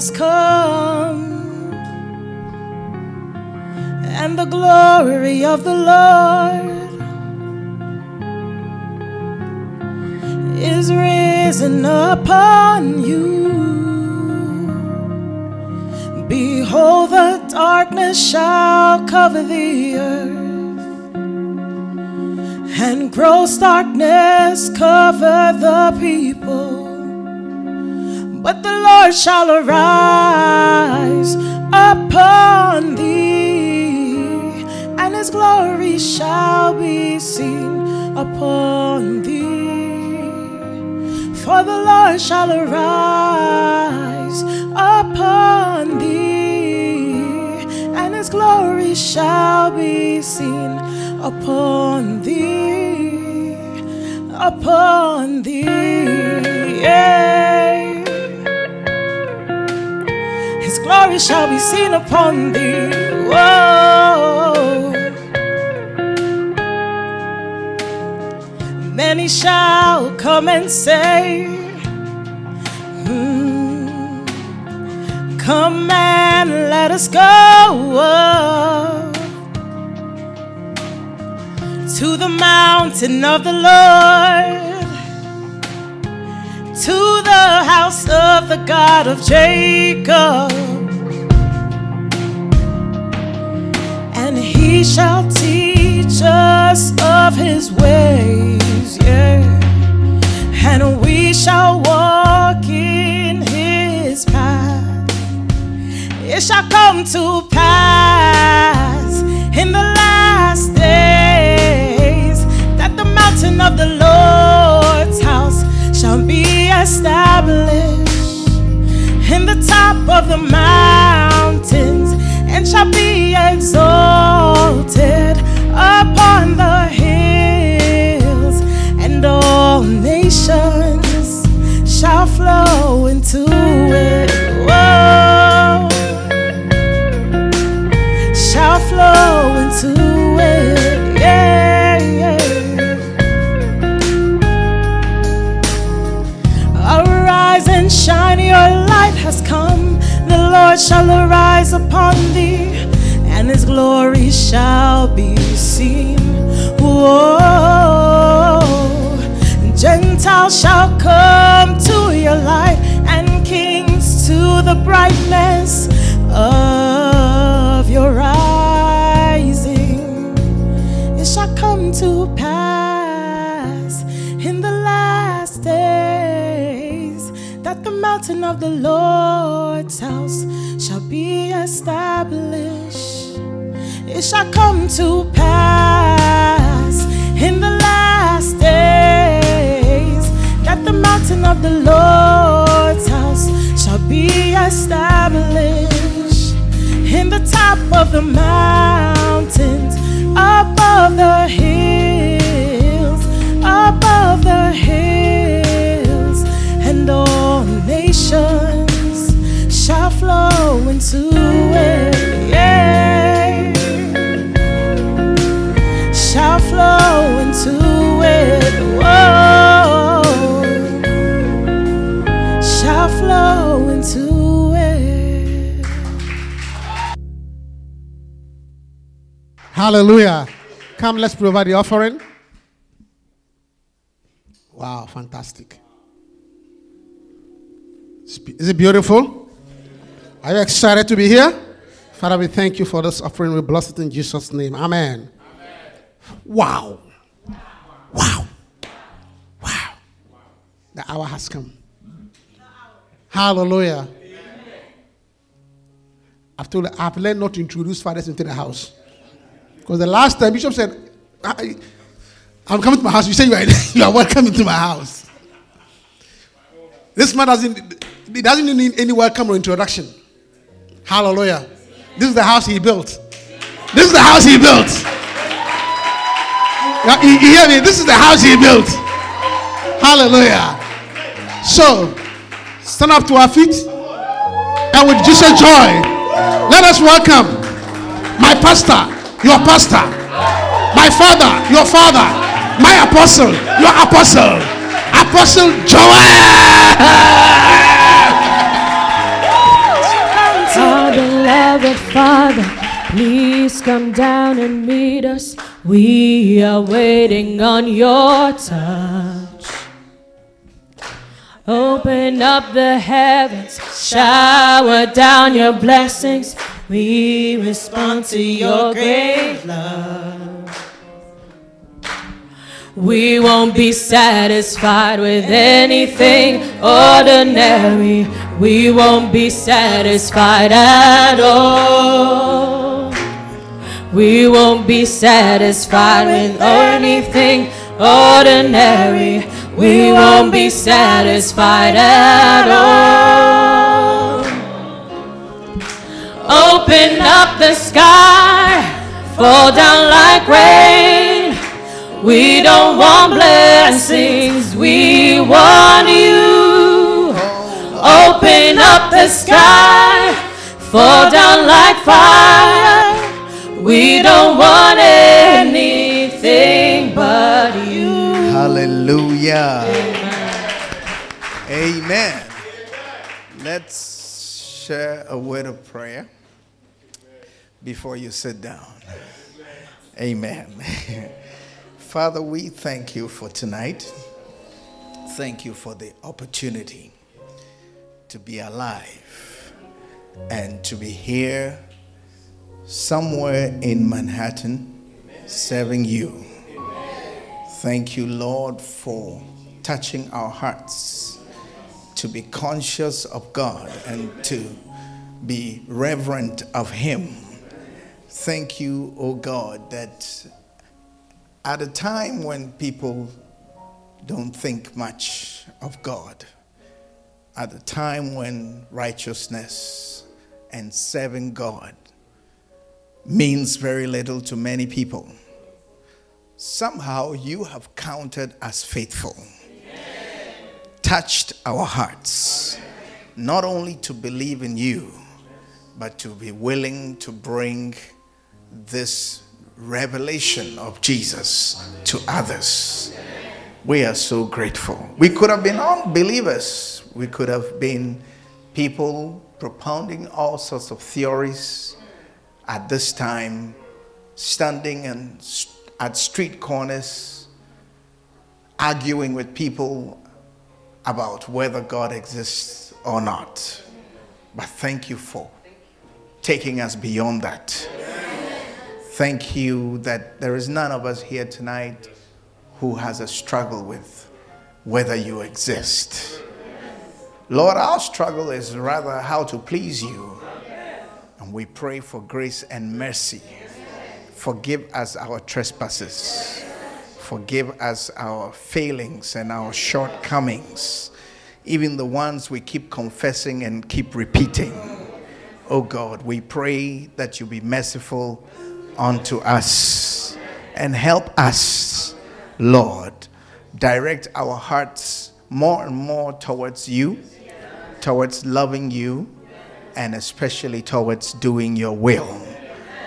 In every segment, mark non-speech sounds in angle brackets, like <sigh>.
Has come, and the glory of the Lord is risen upon you. Behold, the darkness shall cover the earth and gross darkness cover the people. But the Lord shall arise upon thee, and his glory shall be seen upon thee. For the Lord shall arise upon thee, and his glory shall be seen upon thee, upon thee. yeah. Glory shall be seen upon thee. Whoa. Many shall come and say, "Hmm, Come and let us go to the mountain of the Lord, to the house of the God of Jacob, he shall teach us of his ways, yeah, and we shall walk in his path. It shall come to pass in the last days that the mountain of the Lord's house shall be established in the top of the mountains and shall be exalted upon the hills, and all nations shall flow into it. Shall flow into it. Yeah. Arise and shine, your light has come. The Lord shall arise upon shall be seen. Whoa. Gentiles shall come to your light, and kings to the brightness of your rising. It shall come to pass in the last days that the mountain of the Lord's house shall be established. It shall come to pass in the last days that the mountain of the Lord's house shall be established in the top of the mountains, above the hills, above the hills, and all nations shall flow into it. going to. Hallelujah. Come, let's provide the offering. Wow, fantastic. Is it beautiful? Are you excited to be here? Father, we thank you for this offering. We bless it in Jesus' name. Amen. Amen. Wow. Wow. Wow. The hour has come. Hallelujah. I've told I've learned not to introduce fathers into the house. Because the last time Bishop said, I, am coming to my house, you say you are, <laughs> you are welcome into my house. This man doesn't, he doesn't need any welcome or introduction. Hallelujah. This is the house he built. This is the house he built. You, you hear me? This is the house he built. Hallelujah. So, stand up to our feet and with Jesus' joy, let us welcome my pastor, your pastor, my father, your father, my apostle, your apostle, Apostle Joel. Our beloved Father, please come down and meet us. We are waiting on your touch. Open up the heavens, shower down your blessings. We respond to your great love. We won't be satisfied with anything ordinary. We won't be satisfied at all. We won't be satisfied with anything ordinary. We won't be satisfied at all. Open up the sky, fall down like rain. We don't want blessings, we want you. Open up the sky, fall down like fire. We don't want anything Hallelujah. Amen. Amen. Let's share a word of prayer before you sit down. Amen. <laughs> Father, we thank you for tonight. Thank you for the opportunity to be alive and to be here somewhere in Manhattan serving you. Thank you, Lord, for touching our hearts to be conscious of God and to be reverent of Him. Thank you, O oh God, that at a time when people don't think much of God, at a time when righteousness and serving God means very little to many people, somehow you have counted as faithful, touched our hearts, not only to believe in you, but to be willing to bring this revelation of Jesus to others. We are so grateful. We could have been unbelievers, we could have been people propounding all sorts of theories at this time, standing and at street corners, arguing with people about whether God exists or not. But thank you for taking us beyond that. Thank you that there is none of us here tonight who has a struggle with whether you exist. Lord, our struggle is rather how to please you. And we pray for grace and mercy. Forgive us our trespasses. Forgive us our failings and our shortcomings, even the ones we keep confessing and keep repeating. Oh God, we pray that you be merciful unto us and help us, Lord. Direct our hearts more and more towards you, towards loving you, and especially towards doing your will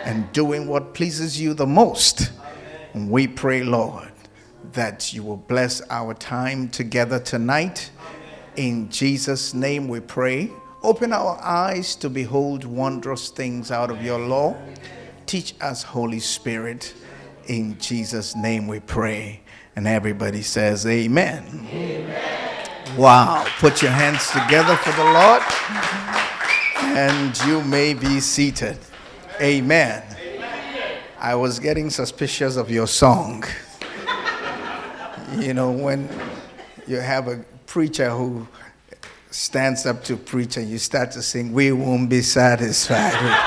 and doing what pleases you the most. And we pray, Lord, that you will bless our time together tonight. In Jesus' name we pray. Open our eyes to behold wondrous things out of your law Teach us, Holy Spirit. In Jesus' name we pray. And everybody says, Amen. Amen. Wow. Put your hands together for the Lord. And you may be seated. Amen. I was getting suspicious of your song. You know, when you have a preacher who stands up to preach and you start to sing, We won't be satisfied with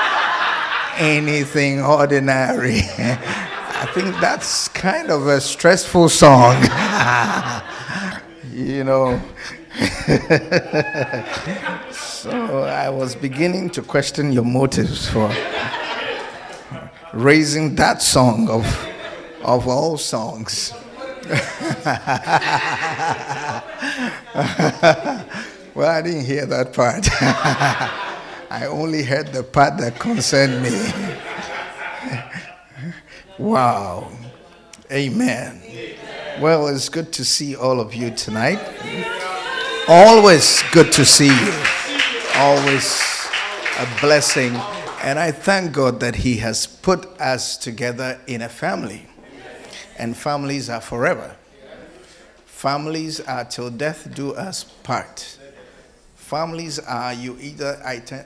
anything ordinary. <laughs> I think that's kind of a stressful song. <laughs> you know. <laughs> so I was beginning to question your motives for raising that song of, of all songs. <laughs> well, I didn't hear that part. <laughs> I only heard the part that concerned me. wow. Amen. Well, it's good to see all of you tonight. Always good to see you. Always a blessing. And I thank God that He has put us together in a family. And families are forever. Families are till death do us part. Families are you either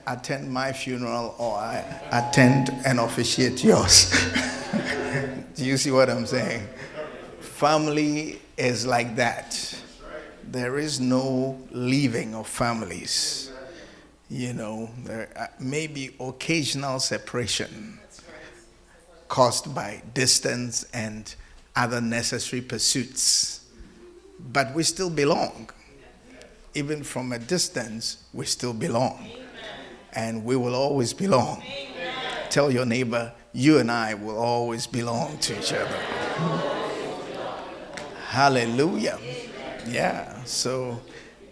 attend my funeral or I attend and officiate yours. <laughs> do you see what I'm saying? Family is like that there is no leaving of families. You know, there uh, may be occasional separation caused by distance and other necessary pursuits. But we still belong. Even from a distance, we still belong. And we will always belong. Tell your neighbor, you and I will always belong to each other. <laughs> Hallelujah. Yeah, so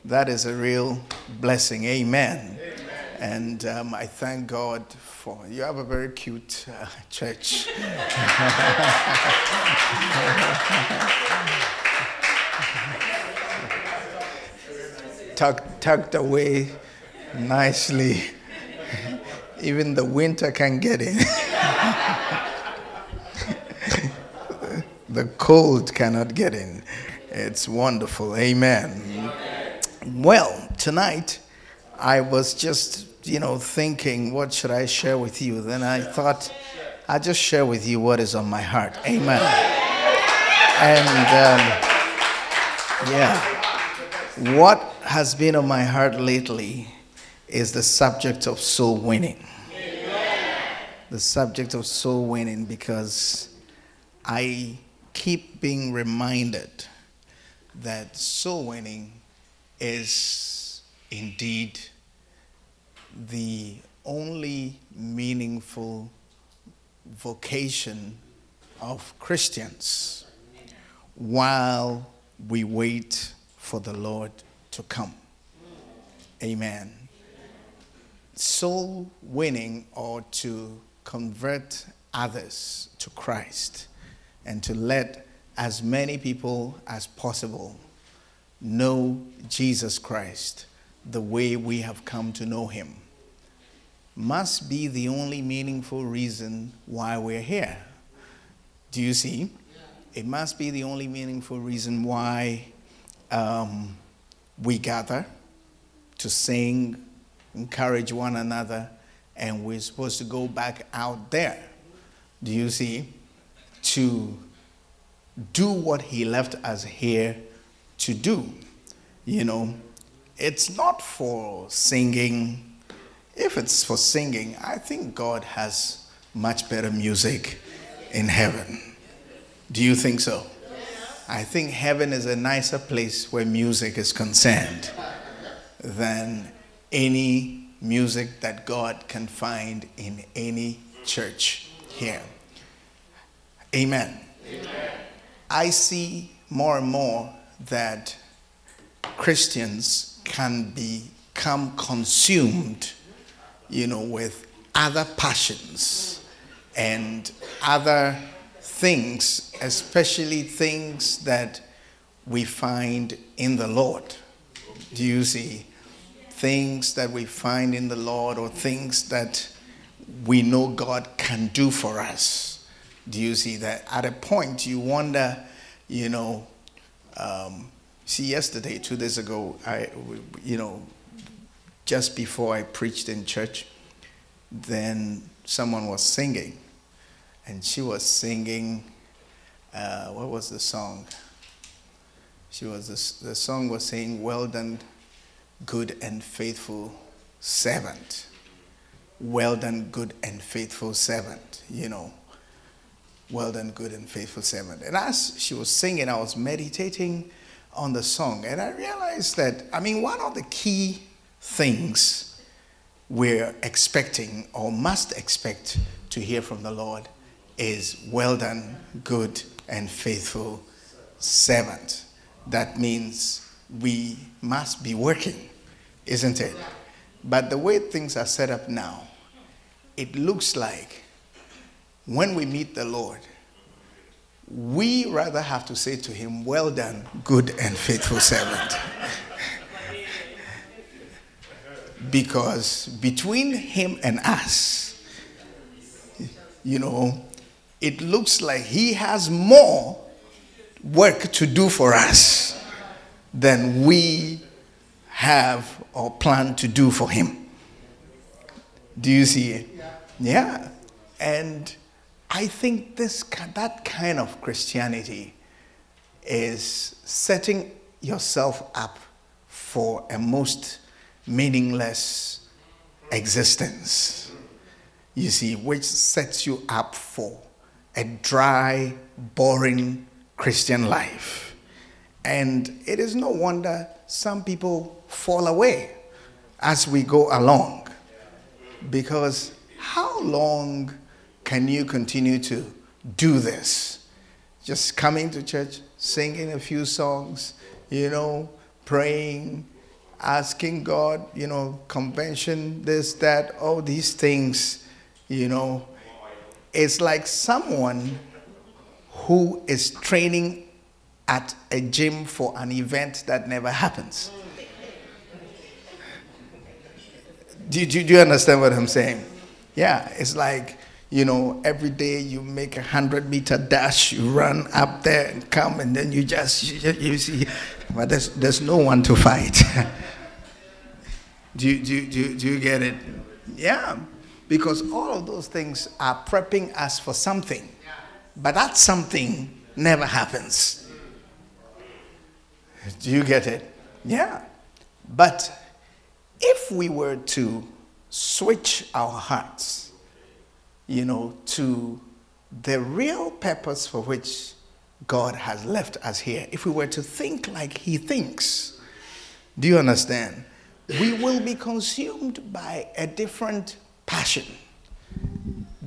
that is a real blessing. Amen. Amen. And um, I thank God for you have a very cute uh, church. tucked, tucked away nicely. Even the winter can get in. <laughs> the cold cannot get in. It's wonderful. Amen. Amen. Well, tonight I was just, you know, thinking, what should I share with you? Then I thought, I'll just share with you what is on my heart. Amen. And um, yeah, what has been on my heart lately is the subject of soul winning. The subject of soul winning because I keep being reminded that soul winning is indeed the only meaningful vocation of Christians while we wait for the Lord to come. Amen. Soul winning or to convert others to Christ and to let as many people as possible know Jesus Christ the way we have come to know him must be the only meaningful reason why we're here. Do you see? It must be the only meaningful reason why um, we gather to sing, encourage one another, and we're supposed to go back out there. Do you see? To do what He left us here to do. You know, it's not for singing. If it's for singing, I think God has much better music in heaven. Do you think so? I think heaven is a nicer place where music is concerned than any music that God can find in any church here. Amen. Amen. I see more and more that Christians can become consumed, you know, with other passions and other things, especially things that we find in the Lord. Do you see? Things that we find in the Lord or things that we know God can do for us. Do you see that? At a point, you wonder, you know, um, see, yesterday, two days ago, I, you know, just before I preached in church, then someone was singing, and she was singing, uh, what was the song? She was, the, the song was saying, Well done, good and faithful servant. Well done, good and faithful servant, you know. Well done, good and faithful servant. And as she was singing, I was meditating on the song, and I realized that, I mean, one of the key things we're expecting or must expect to hear from the Lord is well done, good and faithful servant. That means we must be working, isn't it? But the way things are set up now, it looks like when we meet the Lord, we rather have to say to him, Well done, good and faithful servant. <laughs> because between him and us, you know, it looks like he has more work to do for us than we have or plan to do for him. Do you see it? Yeah. And I think this that kind of Christianity is setting yourself up for a most meaningless existence. You see, which sets you up for a dry, boring Christian life. And it is no wonder some people fall away as we go along. Because how long can you continue to do this? Just coming to church, singing a few songs, you know, praying, asking God, you know, convention, this, that, all these things, you know. It's like someone who is training at a gym for an event that never happens. Do, do, do you understand what I'm saying? Yeah, it's like, you know, every day you make a hundred meter dash, you run up there and come, and then you just, you, you see, but there's, there's no one to fight. <laughs> do, do, do, do you get it? Yeah, because all of those things are prepping us for something, but that something never happens. Do you get it? Yeah. But if we were to switch our hearts, you know, to the real purpose for which God has left us here, if we were to think like He thinks, do you understand? We will be consumed by a different passion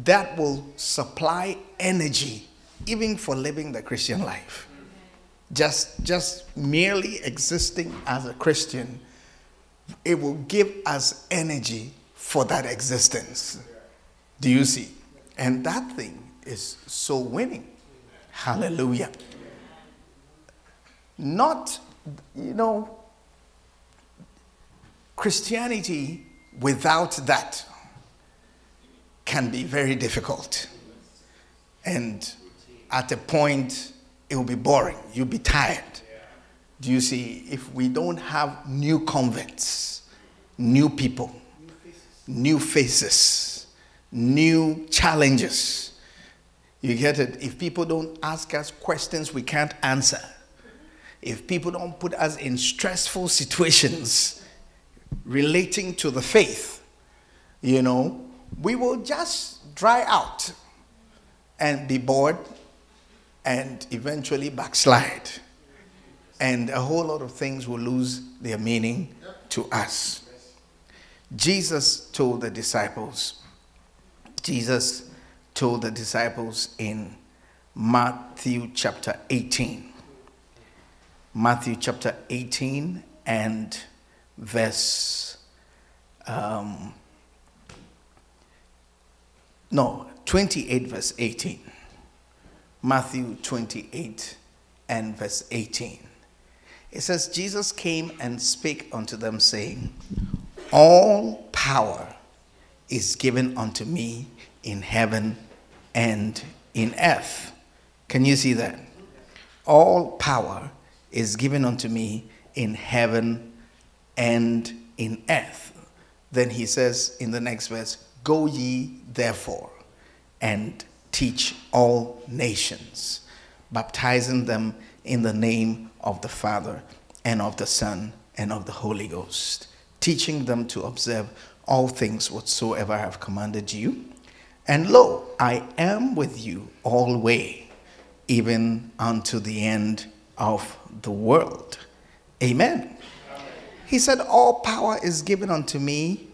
that will supply energy even for living the Christian life. Just, just merely existing as a Christian, it will give us energy for that existence. Do you see? And that thing is soul winning. Hallelujah. Not, you know, Christianity without that can be very difficult. And at a point, it will be boring. You'll be tired. Do you see? If we don't have new converts, new people, new faces, new challenges, you get it? If people don't ask us questions we can't answer, if people don't put us in stressful situations relating to the faith, you know, we will just dry out and be bored and eventually backslide. And a whole lot of things will lose their meaning to us. Jesus told the disciples, Jesus told the disciples in Matthew chapter 18. Matthew chapter 18 and verse, um, no, 28 verse 18. Matthew 28 and verse 18. It says, Jesus came and spake unto them, saying, All power is given unto me in heaven and in earth. Can you see that? All power is given unto me in heaven and in earth. Then he says in the next verse, Go ye therefore and teach all nations, baptizing them in the name of the Father and of the Son and of the Holy Ghost, teaching them to observe all things whatsoever I have commanded you. And lo, I am with you always, even unto the end of the world. Amen. He said, All power is given unto me.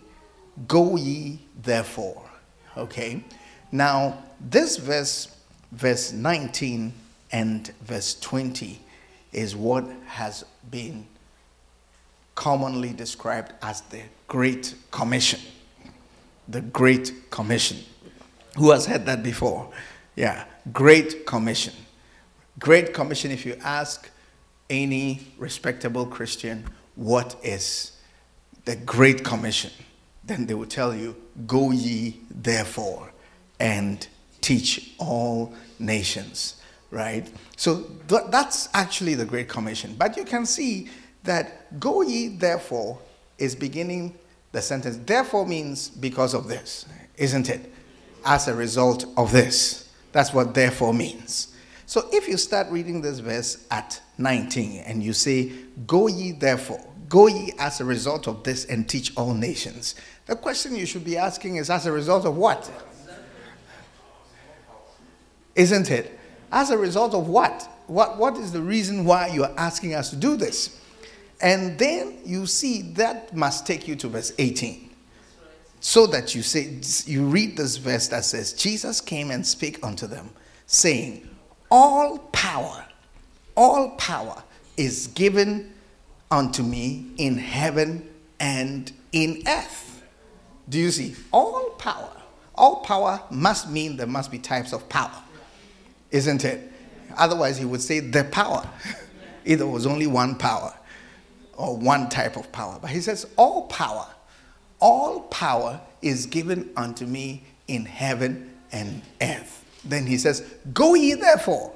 Go ye therefore. Okay. Now, this verse, verse 19 and verse 20, is what has been commonly described as the Great Commission. The Great Commission. Who has heard that before? Yeah, Great Commission. Great Commission, if you ask any respectable Christian, what is the Great Commission? Then they will tell you, Go ye therefore and teach all nations, right? So th- that's actually the Great Commission. But you can see that go ye therefore is beginning the sentence. Therefore means because of this, isn't it? As a result of this. That's what therefore means. So if you start reading this verse at 19 and you say, Go ye therefore, go ye as a result of this and teach all nations, the question you should be asking is, As a result of what? Isn't it? As a result of what? What, what is the reason why you are asking us to do this? And then you see that must take you to verse 18. So that you say, you read this verse that says, Jesus came and spake unto them, saying, All power, all power is given unto me in heaven and in earth. Do you see? All power. All power must mean there must be types of power, isn't it? Otherwise, he would say the power. <laughs> Either was only one power or one type of power. But he says, All power, all power is given unto me in heaven and earth. Then he says, Go ye therefore.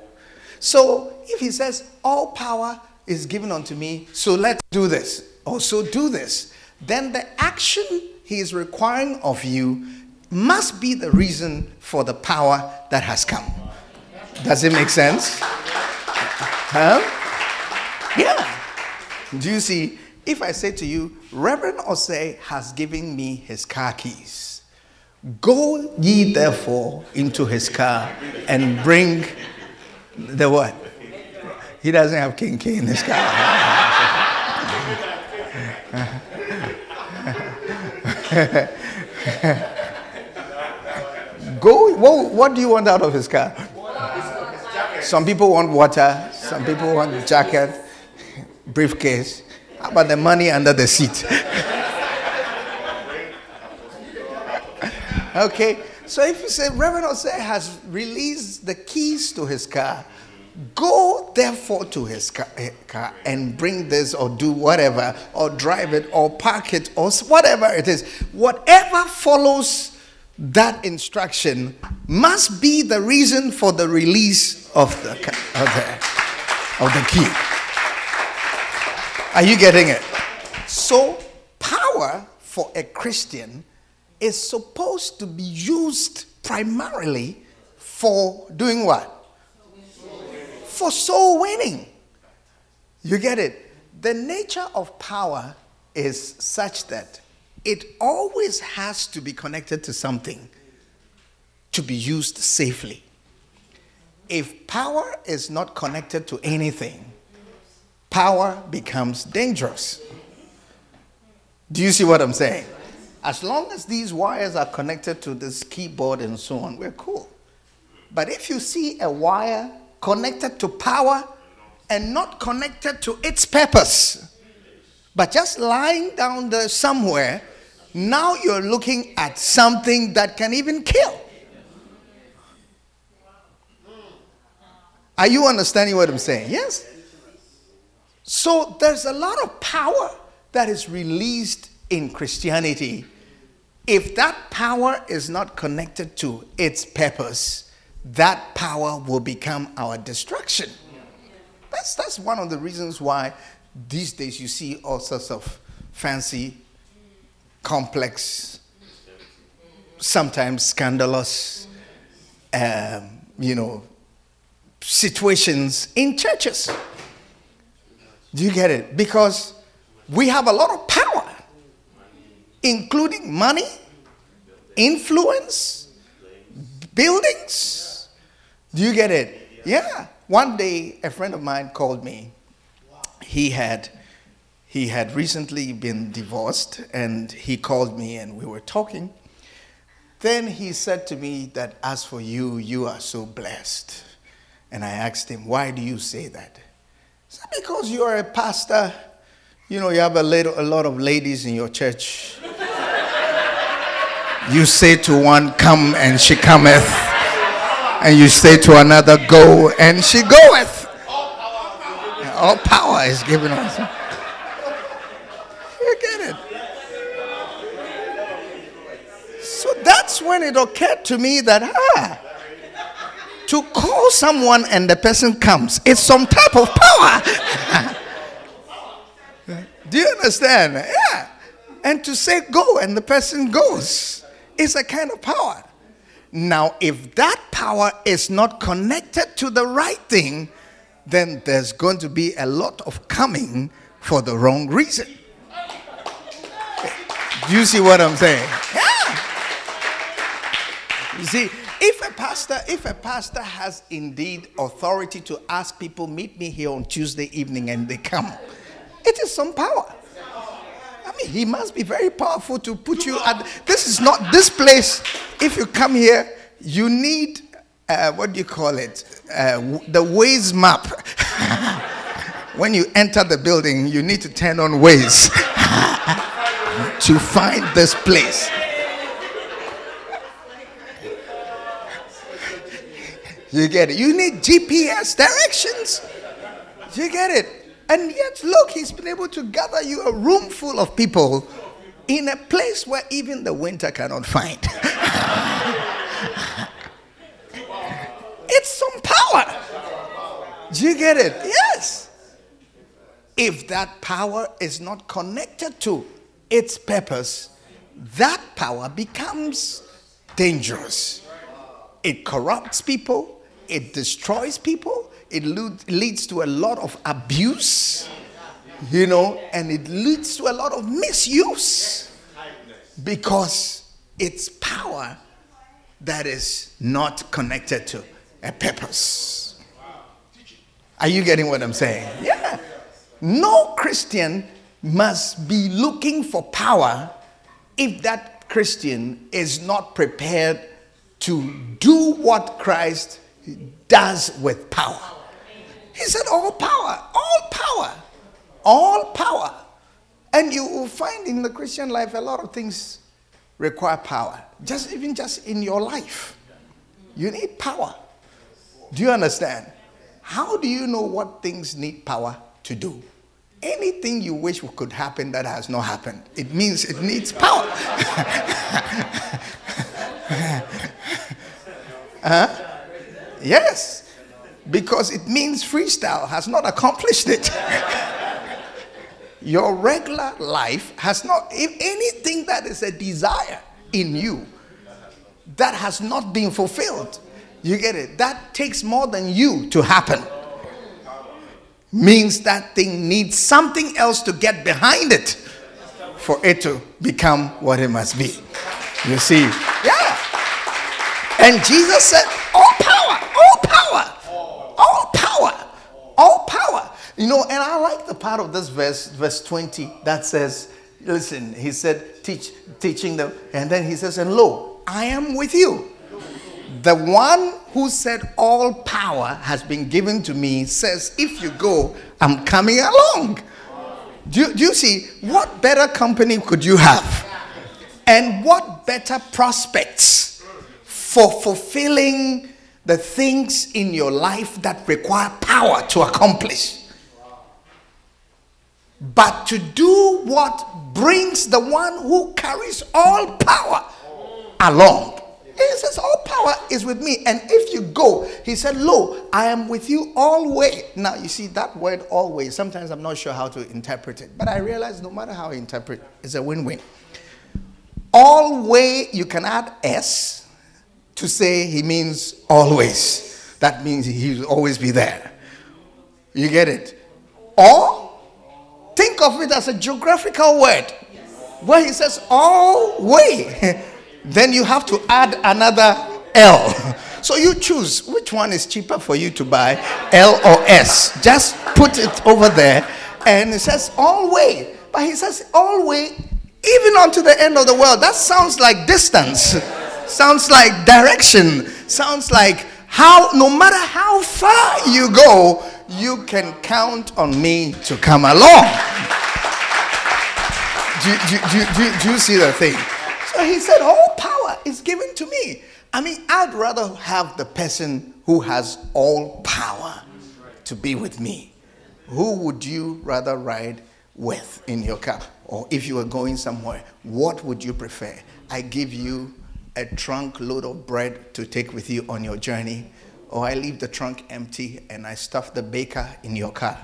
So if he says, All power is given unto me, so let's do this, or so do this, then the action he is requiring of you must be the reason for the power that has come. Does it make sense? Huh? Yeah. Do you see? If I say to you, Reverend Osei has given me his car keys, go ye therefore into his car and bring the what? He doesn't have king key in his car. <laughs> go, what, what do you want out of his car? Some people want water, some people want jacket briefcase. How about the money under the seat? <laughs> okay, so if you say Reverend Osei has released the keys to his car, go therefore to his car, eh, and bring this or do whatever or drive it or park it or whatever it is. Whatever follows that instruction must be the reason for the release of the, of the, of the key. Are you getting it? So, power for a Christian is supposed to be used primarily for doing what? For soul winning. You get it? The nature of power is such that it always has to be connected to something to be used safely. If power is not connected to anything, power becomes dangerous. Do you see what I'm saying? As long as these wires are connected to this keyboard and so on, we're cool. But if you see a wire connected to power and not connected to its purpose, but just lying down there somewhere, now you're looking at something that can even kill. Are you understanding what I'm saying? Yes? So there's a lot of power that is released in Christianity If that power is not connected to its purpose, that power will become our destruction. That's, that's one of the reasons why these days you see all sorts of fancy, complex, sometimes scandalous, um, you know, situations in churches. Do you get it? Because we have a lot of power, including money, influence, buildings. Do you get it? Yeah. One day, a friend of mine called me. He had he had recently been divorced, and he called me, and we were talking. Then he said to me that as for you, you are so blessed. And I asked him, Why do you say that? He said, Because you are a pastor. You know, you have a, little, a lot of ladies in your church. you say to one, Come, and she cometh. And you say to another, Go, and she goeth. All power is given us. You get it? So that's when it occurred to me that, ah, to call someone and the person comes, it's some type of power. <laughs> Do you understand? Yeah. And to say go and the person goes is a kind of power. Now, if that power is not connected to the right thing, then there's going to be a lot of coming for the wrong reason. Do you see what I'm saying? Yeah. You see, if a pastor, if a pastor has indeed authority to ask people, meet me here on Tuesday evening, and they come, it is some power. I mean, he must be very powerful to put you at. This is not this place. If you come here, you need uh, what do you call it? Uh, the Waze map. <laughs> when you enter the building, you need to turn on Waze <laughs> to find this place. You get it? You need GPS directions. Do you get it? And yet, look, he's been able to gather you a room full of people in a place where even the winter cannot find. <laughs> it's some power. Do you get it? Yes. If that power is not connected to its purpose, that power becomes dangerous. It corrupts people, it destroys people, it leads to a lot of abuse, you know, and it leads to a lot of misuse because it's power that is not connected to a purpose. Are you getting what I'm saying? Yeah. No Christian must be looking for power if that Christian is not prepared to do what Christ does with power. He said, All power, all power, all power. And you will find in the Christian life a lot of things require power. Just even just in your life. You need power. Do you understand? How do you know what things need power to do? Anything you wish could happen that has not happened, it means it needs power. <laughs> huh? Yes, because it means freestyle has not accomplished it. <laughs> Your regular life has not, if anything that is a desire in you that has not been fulfilled, you get it? That takes more than you to happen. Means that thing needs something else to get behind it for it to become what it must be. You see? Yeah. And Jesus said, All power, all power, all power, all power. You know, and I like the part of this verse, verse 20, that says, Listen, he said, teach, teaching them. And then he says, And lo, I am with you. The one who said, All power has been given to me says, If you go, I'm coming along. Do do you see what better company could you have? And what better prospects for fulfilling the things in your life that require power to accomplish? but to do what brings the one who carries all power along. He says, All power is with me. And if you go, he said, Lo, I am with you always. Now, you see that word always, sometimes I'm not sure how to interpret it, but I realize no matter how I interpret, it's a win win. Always, you can add S to say he means always. That means he'll always be there. You get it? Or think of it as a geographical word where he says all way. <laughs> then you have to add another L. <laughs> So you choose which one is cheaper for you to buy, L or S. Just put it over there, and it says all way. But he says all way, even unto the end of the world. That sounds like distance, <laughs> sounds like direction, sounds like how, no matter how far you go, you can count on me to come along. Do, do, do, do, do you see the thing? So he said, All power is given to me. I mean, I'd rather have the person who has all power to be with me. Who would you rather ride with in your car? Or if you were going somewhere, what would you prefer? I give you a trunk load of bread to take with you on your journey, or I leave the trunk empty and I stuff the baker in your car.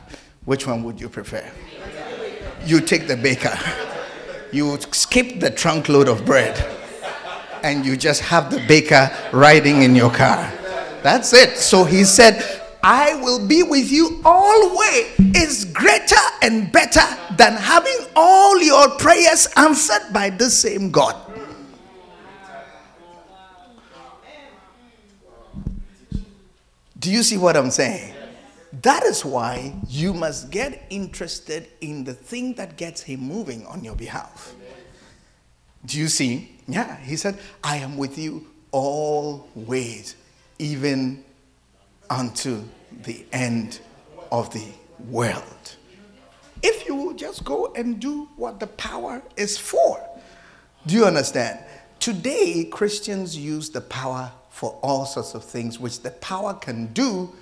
Which one would you prefer? You take the baker. You skip the trunk load of bread and you just have the baker riding in your car. That's it. So he said, I will be with you always is greater and better than having all your prayers answered by the same God. Do you see what I'm saying? That is why you must get interested in the thing that gets him moving on your behalf. Do you see? Yeah, he said, I am with you always, even unto the end of the world. If you will just go and do what the power is for. Do you understand? Today, Christians use the power for all sorts of things, which the power can do,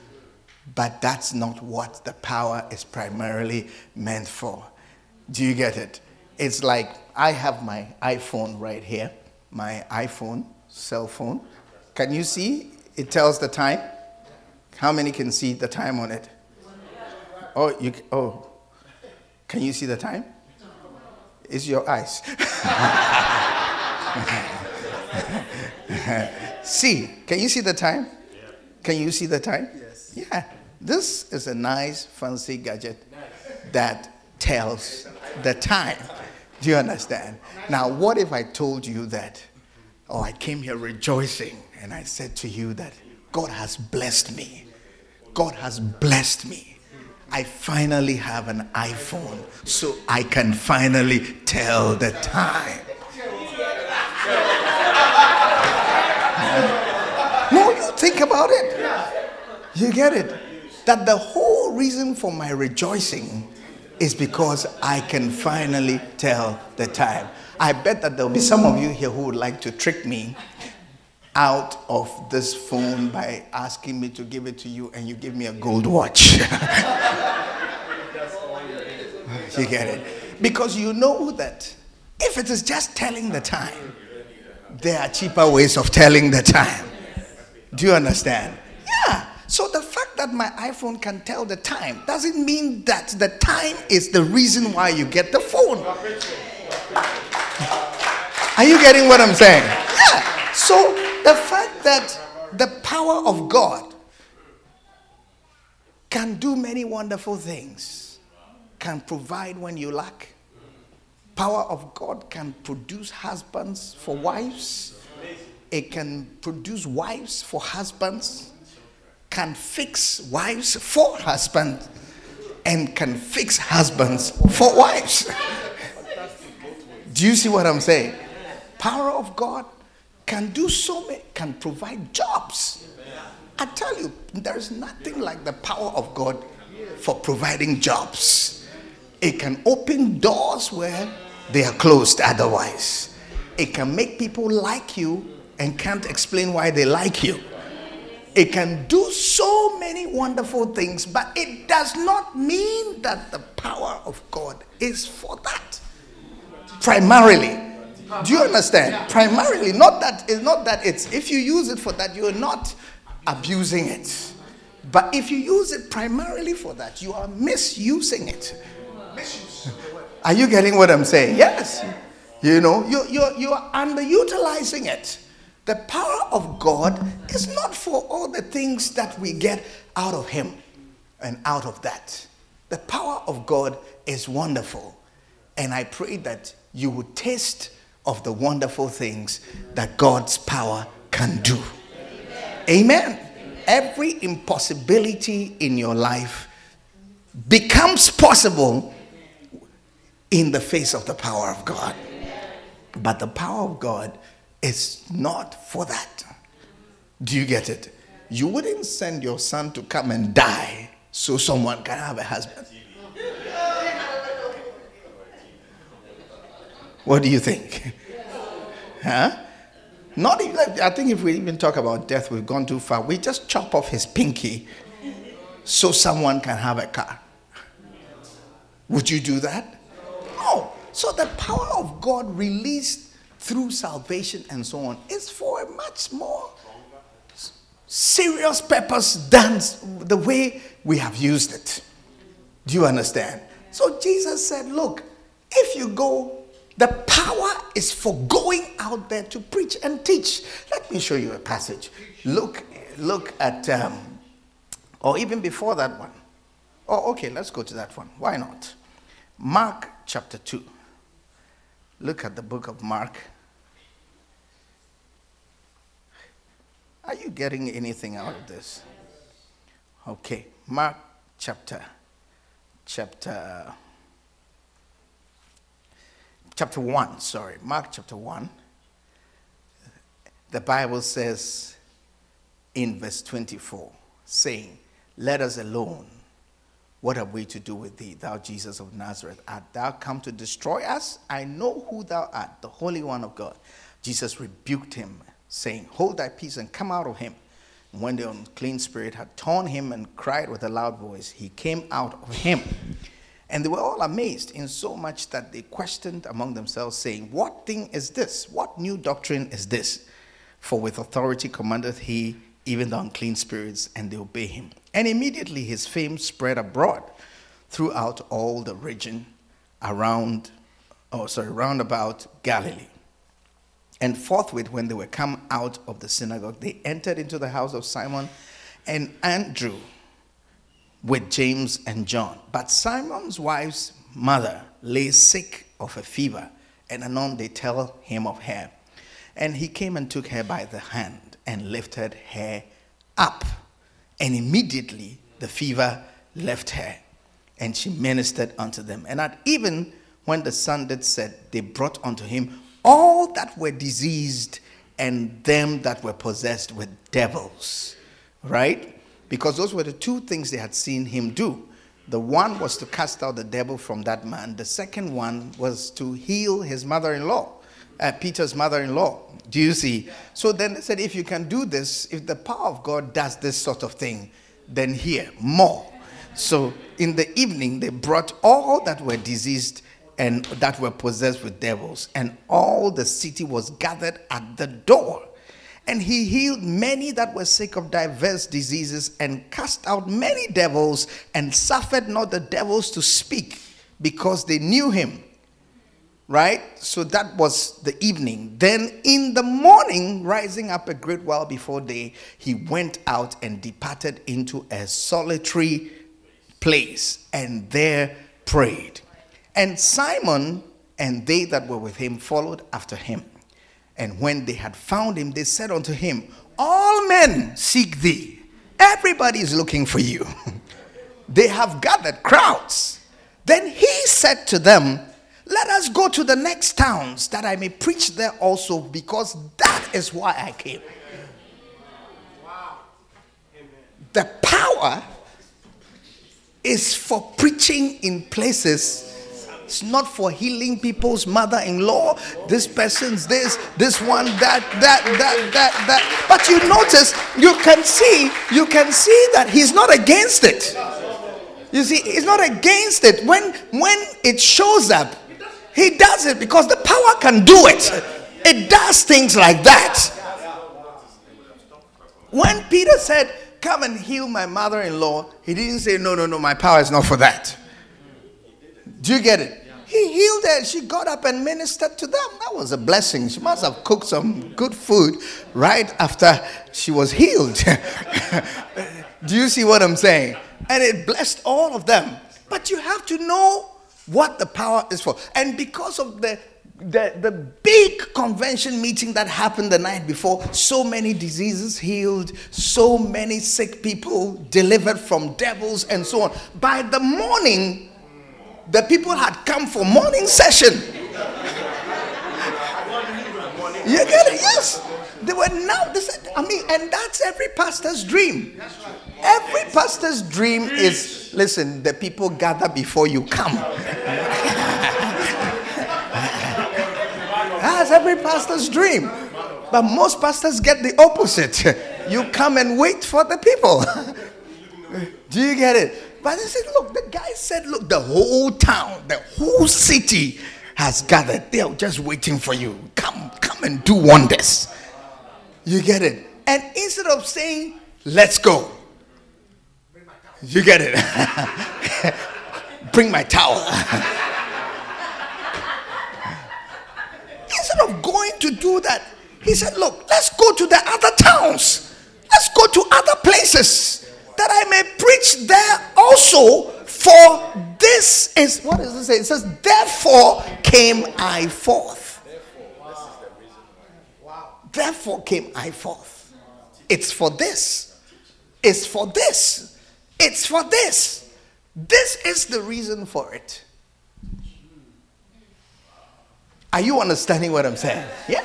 but that's not what the power is primarily meant for. Do you get it? It's like I have my iPhone right here, my iPhone cell phone. Can you see? It tells the time. How many can see the time on it? Oh, you oh. Can you see the time? It's your eyes. <laughs> see, can you see the time? Can you see the time? Yes. Yeah. This is a nice fancy gadget that tells the time. Do you understand? Now, what if I told you that, oh, I came here rejoicing and I said to you that God has blessed me? God has blessed me. I finally have an iPhone, so I can finally tell the time. No, you think about it. You get it. That the whole reason for my rejoicing is because I can finally tell the time. I bet that there'll be some of you here who would like to trick me out of this phone by asking me to give it to you and you give me a gold watch. <laughs> you get it? Because you know that if it is just telling the time, there are cheaper ways of telling the time. Do you understand? Yeah. So the fact that my iPhone can tell the time doesn't mean that the time is the reason why you get the phone. Are you getting what I'm saying? Yeah. So the fact that the power of God can do many wonderful things, can provide when you lack. Power of God can produce husbands for wives. It can produce wives for husbands can fix wives for husbands and can fix husbands for wives. Do you see what I'm saying? Power of God can do so many, can provide jobs. I tell you, there is nothing like the power of God for providing jobs. It can open doors where they are closed otherwise. It can make people like you and can't explain why they like you. It can do so many wonderful things, but it does not mean that the power of God is for that. Primarily. Do you understand? Primarily, not that it's not that it's if you use it for that, you're not abusing it. But if you use it primarily for that, you are misusing it. Are you getting what I'm saying? Yes. You know, you, you're, you're underutilizing it. The power of God is not for all the things that we get out of Him and out of that. The power of God is wonderful. And I pray that you would taste of the wonderful things that God's power can do. Amen. Every impossibility in your life becomes possible in the face of the power of God. But the power of God is not for that. Do you get it? You wouldn't send your son to come and die so someone can have a husband. What do you think? Huh? Not even, I think if we even talk about death, we've gone too far. We just chop off his pinky so someone can have a car. Would you do that? No. So the power of God released through salvation and so on is for a much more serious purpose than the way we have used it. Do you understand? So Jesus said, Look, if you go, the power is for going out there to preach and teach. Let me show you a passage. Look, look at, um, or even before that one. Oh, okay, let's go to that one. Why not? Mark chapter 2. Look at the book of Mark. Are you getting anything out of this? Okay, Mark chapter chapter chapter 1, sorry. Mark chapter 1. The Bible says in verse 24, saying, Let us alone. What have we to do with thee, thou Jesus of Nazareth? Art thou come to destroy us? I know who thou art, the Holy One of God. Jesus rebuked him saying, Hold thy peace and come out of him. And when the unclean spirit had torn him and cried with a loud voice, he came out of him. And they were all amazed, in so much that they questioned among themselves, saying, What thing is this? What new doctrine is this? For with authority commandeth he even the unclean spirits, and they obey him. And immediately his fame spread abroad throughout all the region around, oh, sorry, round about Galilee. And forthwith, when they were come out of the synagogue, they entered into the house of Simon and Andrew with James and John. But Simon's wife's mother lay sick of a fever, and anon they tell him of her. And he came and took her by the hand and lifted her up. And immediately the fever left her, and she ministered unto them. And at even when the sun did set, they brought unto him all that were diseased and them that were possessed with devils. Right? Because those were the two things they had seen him do. The one was to cast out the devil from that man, the second one was to heal his mother in law, uh, Peter's mother in law. Do you see? So then they said, if you can do this, if the power of God does this sort of thing, then here, more. So in the evening, they brought all that were diseased and that were possessed with devils, and all the city was gathered at the door. And he healed many that were sick of diverse diseases, and cast out many devils, and suffered not the devils to speak, because they knew him. Right? So that was the evening. Then in the morning, rising up a great while before day, he went out and departed into a solitary place, and there prayed. And Simon and they that were with him followed after him. And when they had found him, they said unto him, All men seek thee. Everybody is looking for you. <laughs> they have gathered crowds. Then he said to them, Let us go to the next towns that I may preach there also, because that is why I came. The power is for preaching in places It's not for healing people's mother in law. This person's this, this one, that, that, that, that, that. But you notice, you can see, you can see that he's not against it. You see, he's not against it. When when it shows up, he does it because the power can do it. It does things like that. When Peter said, Come and heal my mother in law, he didn't say, No, no, no, my power is not for that. Do you get it? He healed her. She got up and ministered to them. That was a blessing. She must have cooked some good food right after she was healed. <laughs> Do you see what I'm saying? And it blessed all of them. But you have to know what the power is for. And because of the the, the big convention meeting that happened the night before, so many diseases healed, so many sick people delivered from devils, and so on. By the morning, the people had come for morning session. You get it? Yes. They were now, they said, I mean, and that's every pastor's dream. Every pastor's dream is listen, the people gather before you come. <laughs> that's every pastor's dream. But most pastors get the opposite. <laughs> You come and wait for the people. <laughs> Do you get it? But they said, look, the guy said, look, the whole town, the whole city has gathered. They're just waiting for you. Come, come and do wonders. You get it? And instead of saying, let's go, you get it? <laughs> Bring my towel. <laughs> instead of going to do that, he said, look, let's go to the other towns. Let's go to other places that I may preach there also. For this is what does it say? It says, Therefore came I forth. Therefore came I forth. It's for this. It's for this. It's for this. This is the reason for it. Are you understanding what I'm saying? Yeah.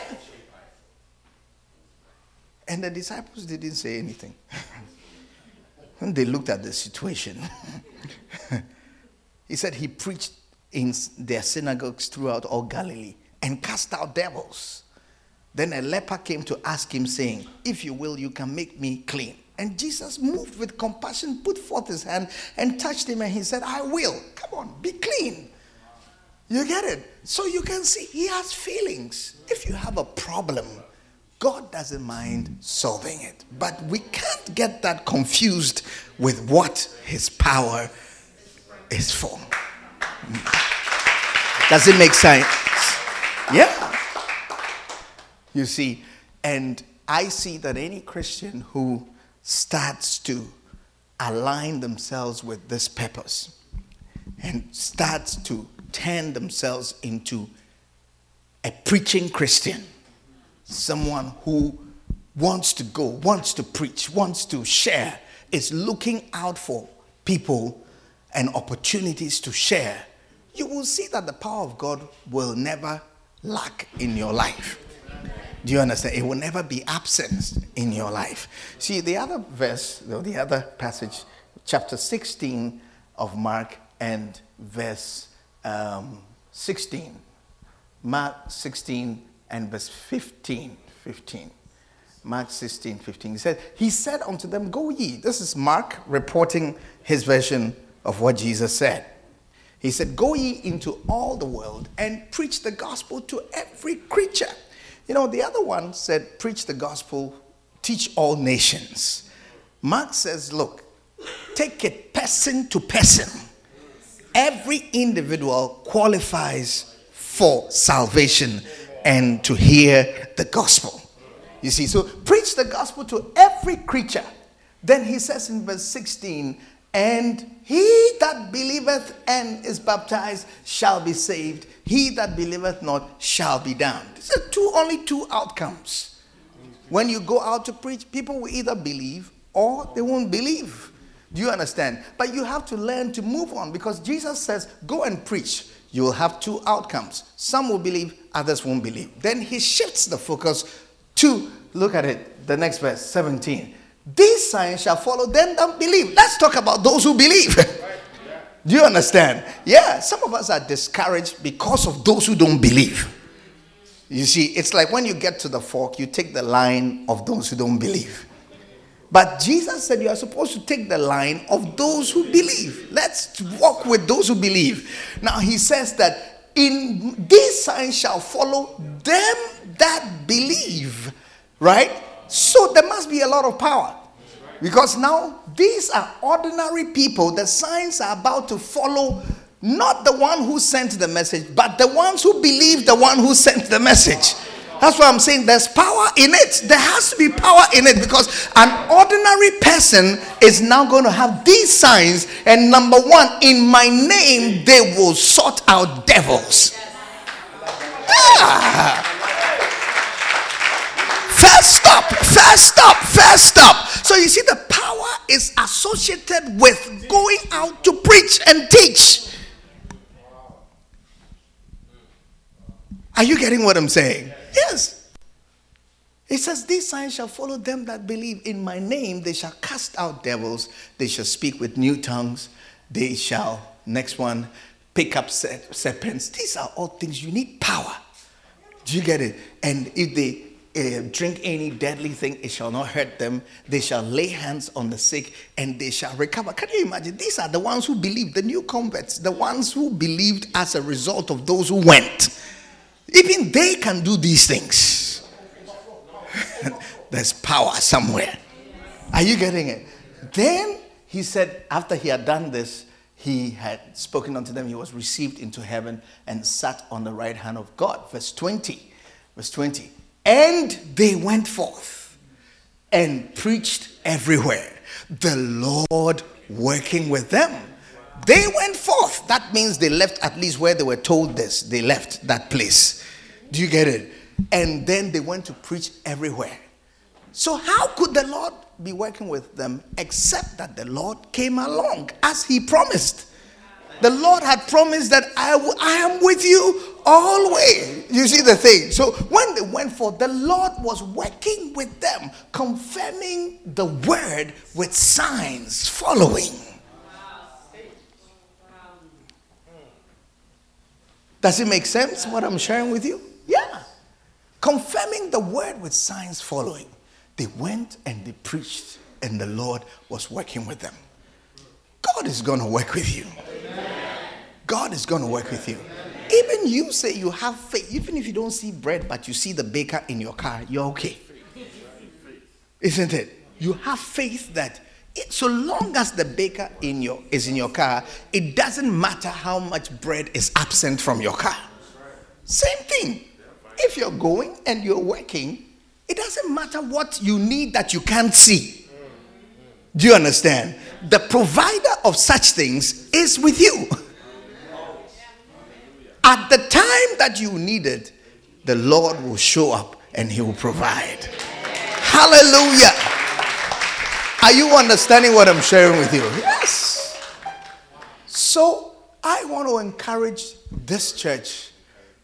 And the disciples didn't say anything. <laughs> They looked at the situation, <laughs> he said he preached in their synagogues throughout all Galilee and cast out devils. Then a leper came to ask him, saying, If you will, you can make me clean. And Jesus, moved with compassion, put forth his hand and touched him, and he said, I will. Come on, be clean. You get it? So you can see he has feelings. If you have a problem, God doesn't mind solving it. But we can't get that confused with what his power is for. Does it make sense? Yeah. You see, and I see that any Christian who starts to align themselves with this purpose and starts to turn themselves into a preaching Christian someone who wants to go, wants to preach, wants to share, is looking out for people and opportunities to share, you will see that the power of God will never lack in your life. Do you understand? It will never be absent in your life. See, the other verse, the other passage, chapter 16 of Mark and verse um, 16. Mark 16 and verse 15. 15. Mark 16, 15. He said, He said unto them, Go ye. This is Mark reporting his version of what Jesus said. He said, Go ye into all the world and preach the gospel to every creature. You know, the other one said, Preach the gospel, teach all nations. Mark says, Look, take it person to person. Every individual qualifies for salvation and to hear the gospel. You see, so preach the gospel to every creature. Then he says in verse 16, and he that believeth and is baptized shall be saved. He that believeth not shall be damned. These are two only two outcomes. When you go out to preach, people will either believe or they won't believe. Do you understand? But you have to learn to move on because Jesus says, Go and preach you will have two outcomes. Some will believe, others won't believe. Then he shifts the focus to look at it, the next verse, 17. These signs shall follow them that believe. Let's talk about those who believe. <laughs> Do you understand? Yeah, some of us are discouraged because of those who don't believe. You see, it's like when you get to the fork, you take the line of those who don't believe. But Jesus said you are supposed to take the line of those who believe. Let's walk with those who believe. Now, he says that in these signs shall follow them that believe, right? So there must be a lot of power. Because now these are ordinary people. The signs are about to follow not the one who sent the message, but the ones who believe the one who sent the message. That's why I'm saying there's power in it. There has to be power in it because an ordinary person is now going to have these signs. And number one, in my name, they will sort out devils. Ah. First stop, first stop, first stop. So you see, the power is associated with going out to preach and teach. Are you getting what I'm saying? Yes. It says, These signs shall follow them that believe in my name. They shall cast out devils. They shall speak with new tongues. They shall, next one, pick up serpents. These are all things you need power. Do you get it? And if they uh, drink any deadly thing, it shall not hurt them. They shall lay hands on the sick and they shall recover. Can you imagine? These are the ones who believed, the new converts, the ones who believed as a result of those who went. Even they can do these things. <laughs> There's power somewhere. Are you getting it? Then he said, after he had done this, he had spoken unto them, he was received into heaven and sat on the right hand of God. Verse 20. Verse 20. And they went forth and preached everywhere, the Lord working with them. They went forth. That means they left at least where they were told this. They left that place. Do you get it? And then they went to preach everywhere. So, how could the Lord be working with them except that the Lord came along as He promised? The Lord had promised that I, w- I am with you always. You see the thing. So when they went forth, the Lord was working with them, confirming the word with signs following. Does it make sense what I'm sharing with you? Yeah. Confirming the word with signs following. They went and they preached, and the Lord was working with them. God is going to work with you. God is going to work with you. Even you say you have faith, even if you don't see bread, but you see the baker in your car, you're okay. Isn't it? You have faith that it, so long as the baker in your is in your car, it doesn't matter how much bread is absent from your car. Same thing. If you're going and you're working, it doesn't matter what you need that you can't see. Do you understand? The provider of such things is with you. At the time that you need it, the Lord will show up and He will provide. Hallelujah. Are you understanding what I'm sharing with you? Yes. So I want to encourage this church.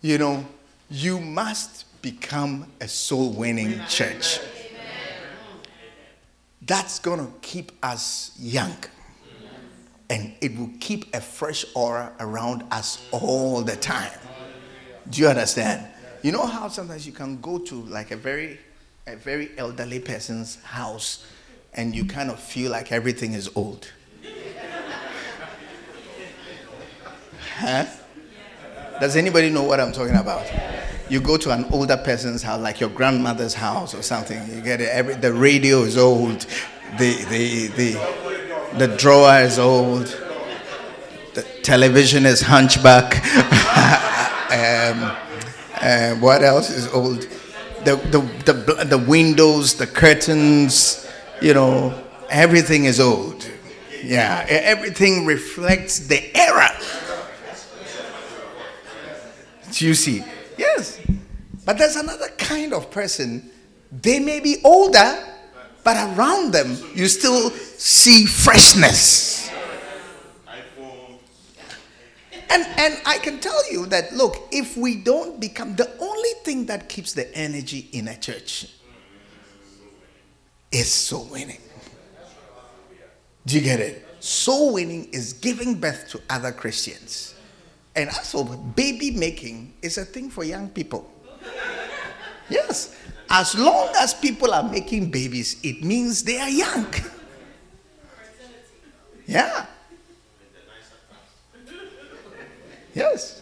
You know, you must become a soul winning church. That's going to keep us young and it will keep a fresh aura around us all the time. Do you understand? You know how sometimes you can go to like a very a very elderly person's house and you kind of feel like everything is old. huh? Does anybody know what I'm talking about? You go to an older person's house, like your grandmother's house or something. You get it. Every, the radio is old. The the the the drawer is old. The television is hunchback. <laughs> um, uh, what else is old? The, the, the, the windows, the curtains, you know, everything is old. Yeah, everything reflects the era. Do you see? Yes. But there's another kind of person. They may be older, but around them, you still see freshness. And, and I can tell you that, look, if we don't become the only thing that keeps the energy in a church is soul winning. Do you get it? Soul winning is giving birth to other Christians. And also, baby making is a thing for young people. Yes. As long as people are making babies, it means they are young. Yeah. Yes.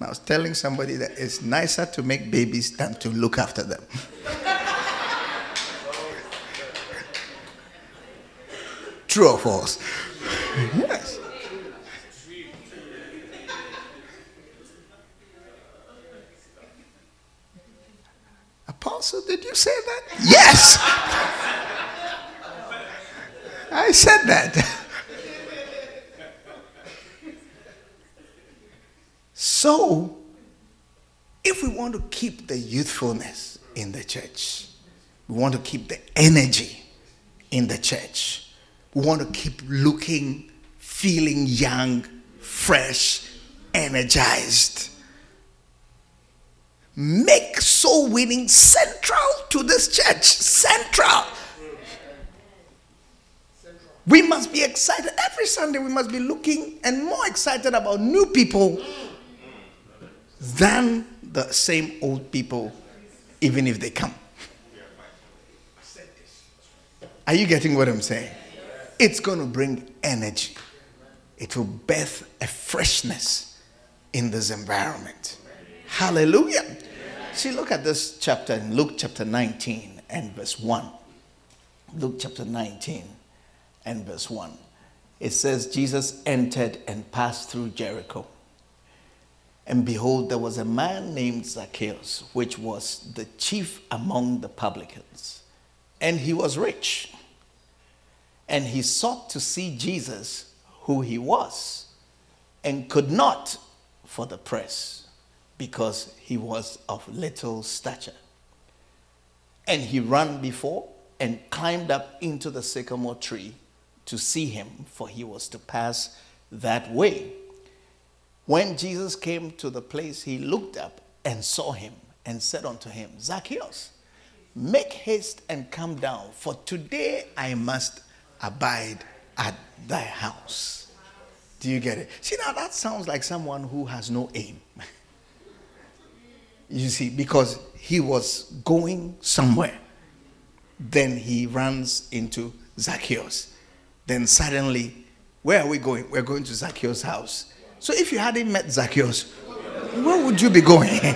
I was telling somebody that it's nicer to make babies than to look after them. <laughs> True or false? Yes. Apostle, did you say that? Yes. I said that. So, if we want to keep the youthfulness in the church, we want to keep the energy in the church, want to keep looking, feeling young, fresh, energized. Make soul winning central to this church. Central. We must be excited. Every Sunday, we must be looking and more excited about new people than the same old people, even if they come. Are you getting what I'm saying? It's going to bring energy, it will birth a freshness in this environment. Hallelujah. See, look at this chapter in Luke chapter 19 and verse 1. Luke chapter 19 and verse 1. It says, Jesus entered and passed through Jericho. And behold, there was a man named Zacchaeus, which was the chief among the publicans. And he was rich. And he sought to see Jesus, who he was, and could not for the press, because he was of little stature. And he ran before and climbed up into the sycamore tree to see him, for he was to pass that way. When Jesus came to the place, he looked up and saw him and said unto him, Zacchaeus, make haste and come down, for today I must abide at thy house. Do you get it? See, now that sounds like someone who has no aim. <laughs> you see, because he was going somewhere. Then he runs into Zacchaeus. Then suddenly, where are we going? We're going to Zacchaeus' house. So if you hadn't met Zacchaeus, where would you be going? <laughs>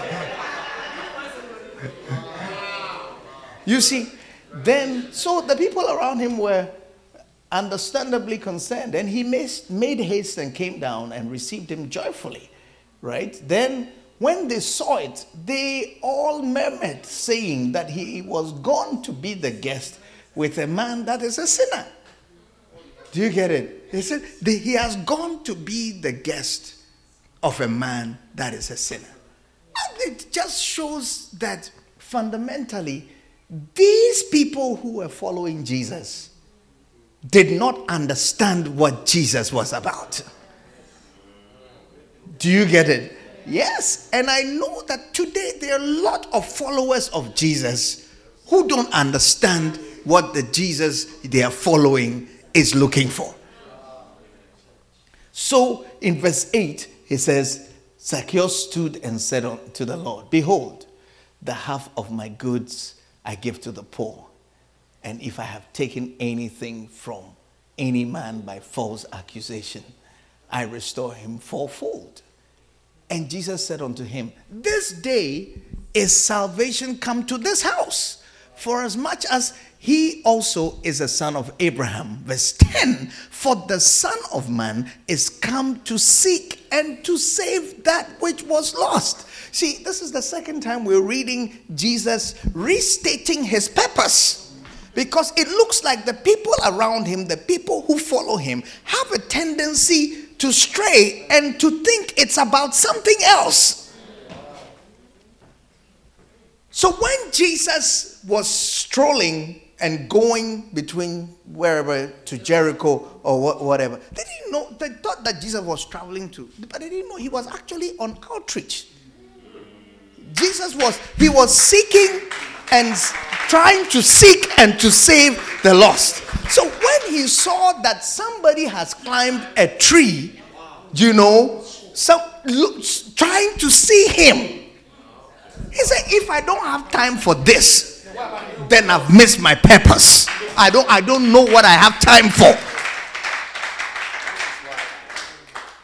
you see, then, so the people around him were understandably concerned, and he made haste and came down and received him joyfully, right? Then, when they saw it, they all murmured, saying that he was gone to be the guest with a man that is a sinner. Do you get it? They said he has gone to be the guest of a man that is a sinner. And it just shows that fundamentally, these people who were following Jesus did not understand what Jesus was about. Do you get it? Yes. And I know that today there are a lot of followers of Jesus who don't understand what the Jesus they are following is looking for. So in verse 8, he says, Zacchaeus stood and said to the Lord, Behold, the half of my goods I give to the poor. And if I have taken anything from any man by false accusation, I restore him fourfold. And Jesus said unto him, This day is salvation come to this house, for as much as he also is a son of Abraham. Verse 10 For the Son of Man is come to seek and to save that which was lost. See, this is the second time we're reading Jesus restating his purpose. Because it looks like the people around him, the people who follow him, have a tendency to stray and to think it's about something else. So when Jesus was strolling and going between wherever to Jericho or whatever. They didn't know, they thought that Jesus was traveling to, but they didn't know he was actually on outreach. Jesus was, he was seeking and trying to seek and to save the lost. So when he saw that somebody has climbed a tree, you know, look, trying to see him, he said, "If I don't have time for this, then I've missed my purpose. I don't, I don't know what I have time for."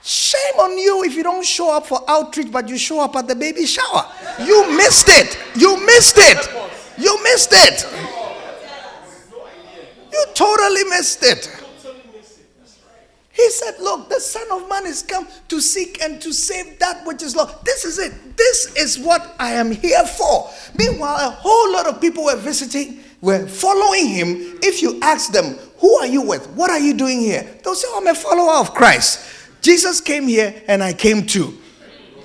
Shame on you if you don't show up for outreach, but you show up at the baby shower. You missed it. You missed it. You missed it. You totally missed it. He said, Look, the Son of Man is come to seek and to save that which is lost. This is it. This is what I am here for. Meanwhile, a whole lot of people were visiting, were following him. If you ask them, Who are you with? What are you doing here? They'll say, oh, I'm a follower of Christ. Jesus came here and I came too.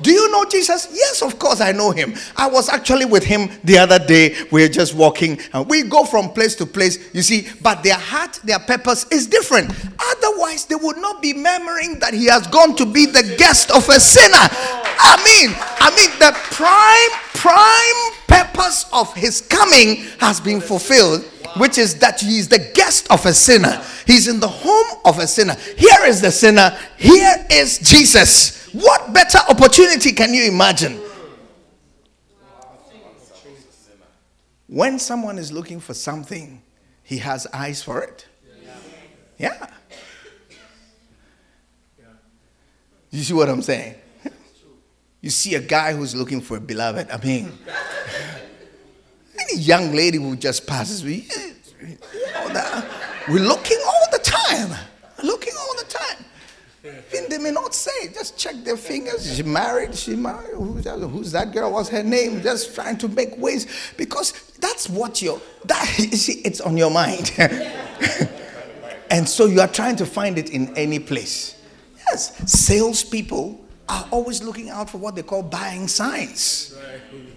Do you know Jesus? Yes, of course, I know him. I was actually with him the other day. We are just walking and we go from place to place, you see, but their heart, their purpose is different. Otherwise, they would not be murmuring that he has gone to be the guest of a sinner. I mean, I mean, the prime, prime purpose of his coming has been fulfilled, which is that he is the guest of a sinner. He's in the home of a sinner. Here is the sinner, here is Jesus. What better opportunity can you imagine? When someone is looking for something, he has eyes for it. Yeah. You see what I'm saying? You see a guy who's looking for a beloved. I mean, any young lady who just passes, we, you know, that, we're looking all the time. Looking all the time. They may not say, just check their fingers. She married, she married. Who's that, who's that girl? What's her name? Just trying to make ways because that's what you're, that, <laughs> you see, it's on your mind. <laughs> and so you are trying to find it in any place. Yes, salespeople are always looking out for what they call buying signs.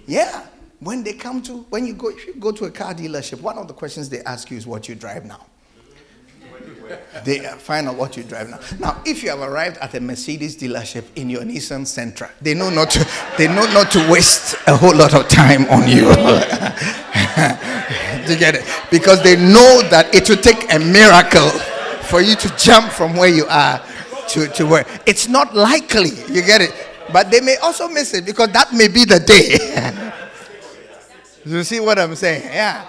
Yeah. When they come to, when you go, if you go to a car dealership, one of the questions they ask you is what you drive now. <laughs> They find out what you drive now. Now, if you have arrived at a Mercedes dealership in your Nissan Sentra, they know not to, they know not to waste a whole lot of time on you. <laughs> to get it? Because they know that it will take a miracle for you to jump from where you are to, to where. It's not likely. You get it? But they may also miss it because that may be the day. <laughs> you see what I'm saying? Yeah.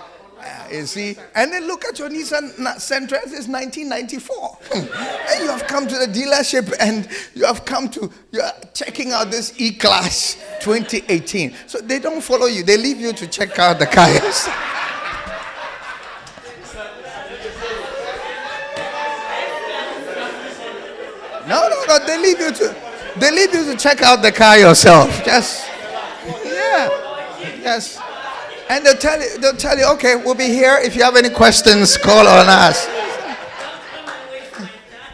You see, and then look at your Nissan Sentra. It's 1994, <laughs> and you have come to the dealership and you have come to you are checking out this E-Class 2018. So they don't follow you; they leave you to check out the cars. <laughs> No, no, no. They leave you to they leave you to check out the car yourself. Just yeah, yes. And they'll tell you, they'll tell you, okay, we'll be here. If you have any questions, call on us.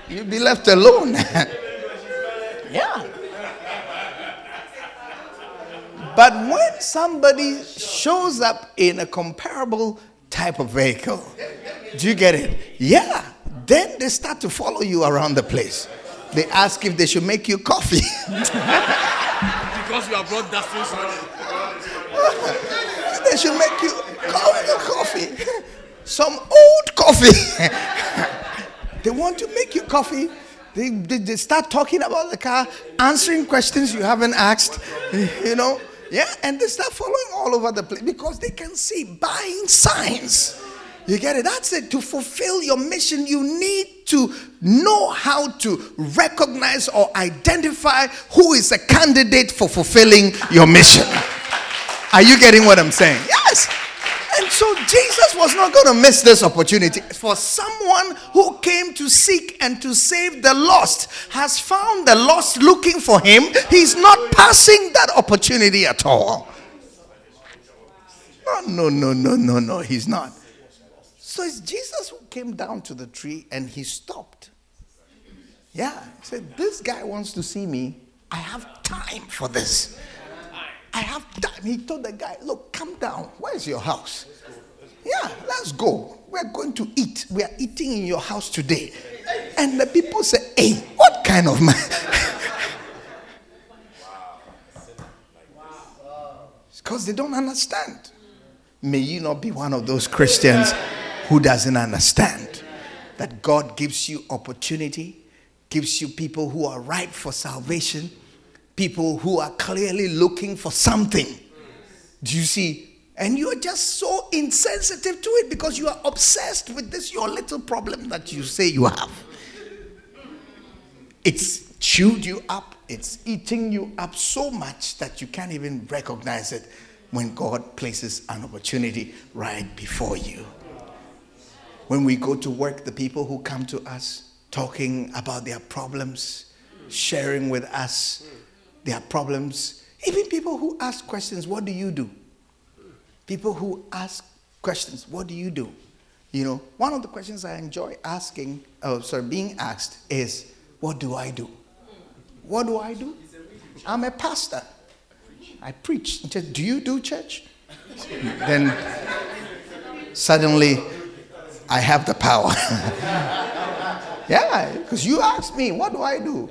You'll be left alone. <laughs> yeah. But when somebody shows up in a comparable type of vehicle, do you get it? Yeah. Then they start to follow you around the place. They ask if they should make you coffee. <laughs> because you have brought dusting <laughs> they should make you coffee. Some old coffee. <laughs> they want to make you coffee. They, they, they, start talking about the car, answering questions you haven't asked, <laughs> you know. Yeah, and they start following all over the place because they can see buying signs. You get it? That's it. To fulfill your mission, you need to know how to recognize or identify who is a candidate for fulfilling your mission. Are you getting what I'm saying? Yes. And so Jesus was not going to miss this opportunity. For someone who came to seek and to save the lost has found the lost looking for him, he's not passing that opportunity at all. No, no, no, no, no, no, he's not. So it's Jesus who came down to the tree and he stopped. Yeah, he said, This guy wants to see me. I have time for this. I have time. He told the guy, Look, come down. Where's your house? Yeah, let's go. We're going to eat. We are eating in your house today. And the people say, Hey, what kind of man? <laughs> Because they don't understand. May you not be one of those Christians who doesn't understand. that God gives you opportunity, gives you people who are ripe for salvation, people who are clearly looking for something. Do you see? And you are just so insensitive to it because you are obsessed with this, your little problem that you say you have. It's chewed you up, it's eating you up so much that you can't even recognize it when God places an opportunity right before you. When we go to work, the people who come to us talking about their problems, sharing with us their problems, even people who ask questions, What do you do? People who ask questions, What do you do? You know, one of the questions I enjoy asking, oh, sorry, being asked is, What do I do? What do I do? I'm a pastor. I preach. Do you do church? <laughs> then suddenly I have the power. <laughs> yeah, because you ask me, what do I do?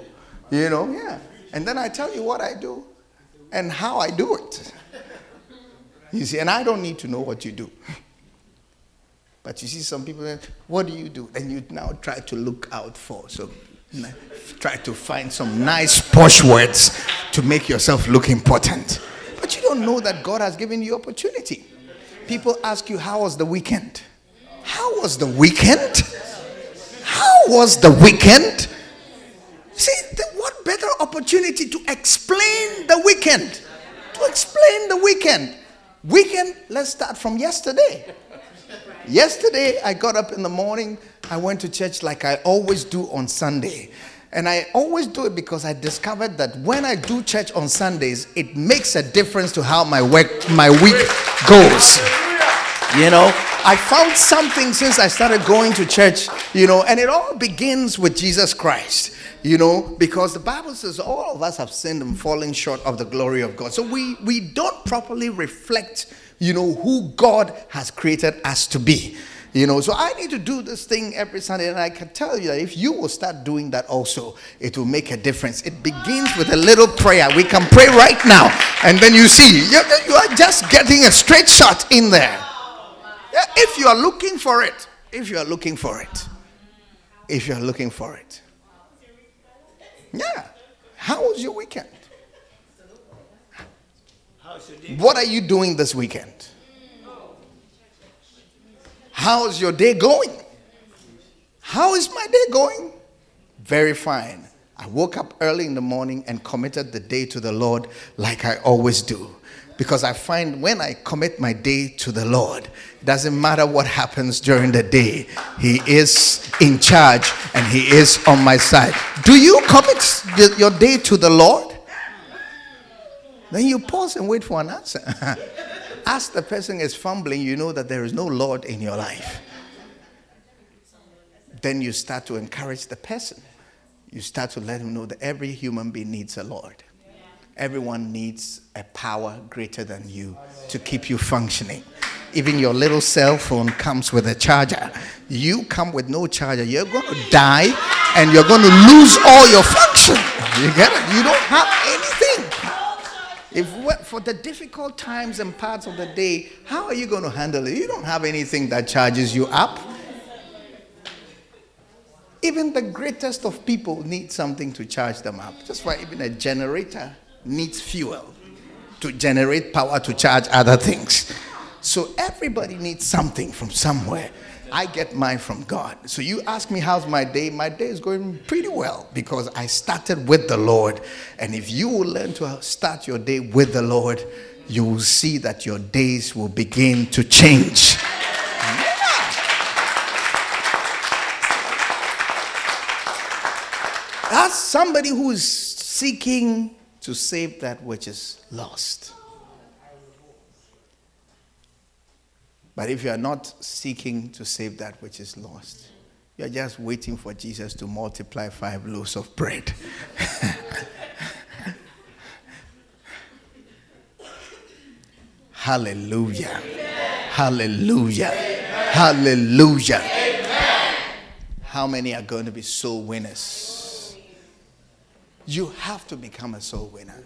You know, yeah. And then I tell you what I do and how I do it. You see, and I don't need to know what you do. But you see, some people, what do you do? And you now try to look out for. So try to find some nice posh words to make yourself look important. But you don't know that God has given you opportunity. People ask you, How was the weekend? How was the weekend? How was the weekend? See, the, what better opportunity to explain the weekend? To explain the weekend. Weekend, let's start from yesterday. Yesterday, I got up in the morning. I went to church like I always do on Sunday. And I always do it because I discovered that when I do church on Sundays, it makes a difference to how my work, my week goes. You know, I found something since I started going to church, you know, and it all begins with Jesus Christ, you know, because the Bible says all of us have sinned and fallen short of the glory of God. So we we don't properly reflect you know, who God has created us to be. You know, so I need to do this thing every Sunday, and I can tell you that if you will start doing that also, it will make a difference. It begins with a little prayer. We can pray right now, and then you see, you are just getting a straight shot in there. If you are looking for it, if you are looking for it, if you are looking for it. Yeah. How was your weekend? What are you doing this weekend? How's your day going? How is my day going? Very fine. I woke up early in the morning and committed the day to the Lord like I always do. Because I find when I commit my day to the Lord, doesn't matter what happens during the day, He is in charge and He is on my side. Do you commit your day to the Lord? Then you pause and wait for an answer. <laughs> As the person is fumbling, you know that there is no Lord in your life. Then you start to encourage the person. You start to let him know that every human being needs a Lord. Everyone needs a power greater than you to keep you functioning. Even your little cell phone comes with a charger. You come with no charger, you're going to die and you're going to lose all your function. You get it? You don't have anything. If for the difficult times and parts of the day, how are you going to handle it? You don't have anything that charges you up. Even the greatest of people need something to charge them up. Just why even a generator needs fuel to generate power to charge other things. So everybody needs something from somewhere. I get mine from God. So you ask me, how's my day? My day is going pretty well because I started with the Lord. And if you will learn to start your day with the Lord, you will see that your days will begin to change. That's somebody who is seeking to save that which is lost. But if you are not seeking to save that which is lost, you are just waiting for Jesus to multiply five loaves of bread. <laughs> Hallelujah. Hallelujah. Hallelujah. How many are going to be soul winners? You have to become a soul winner.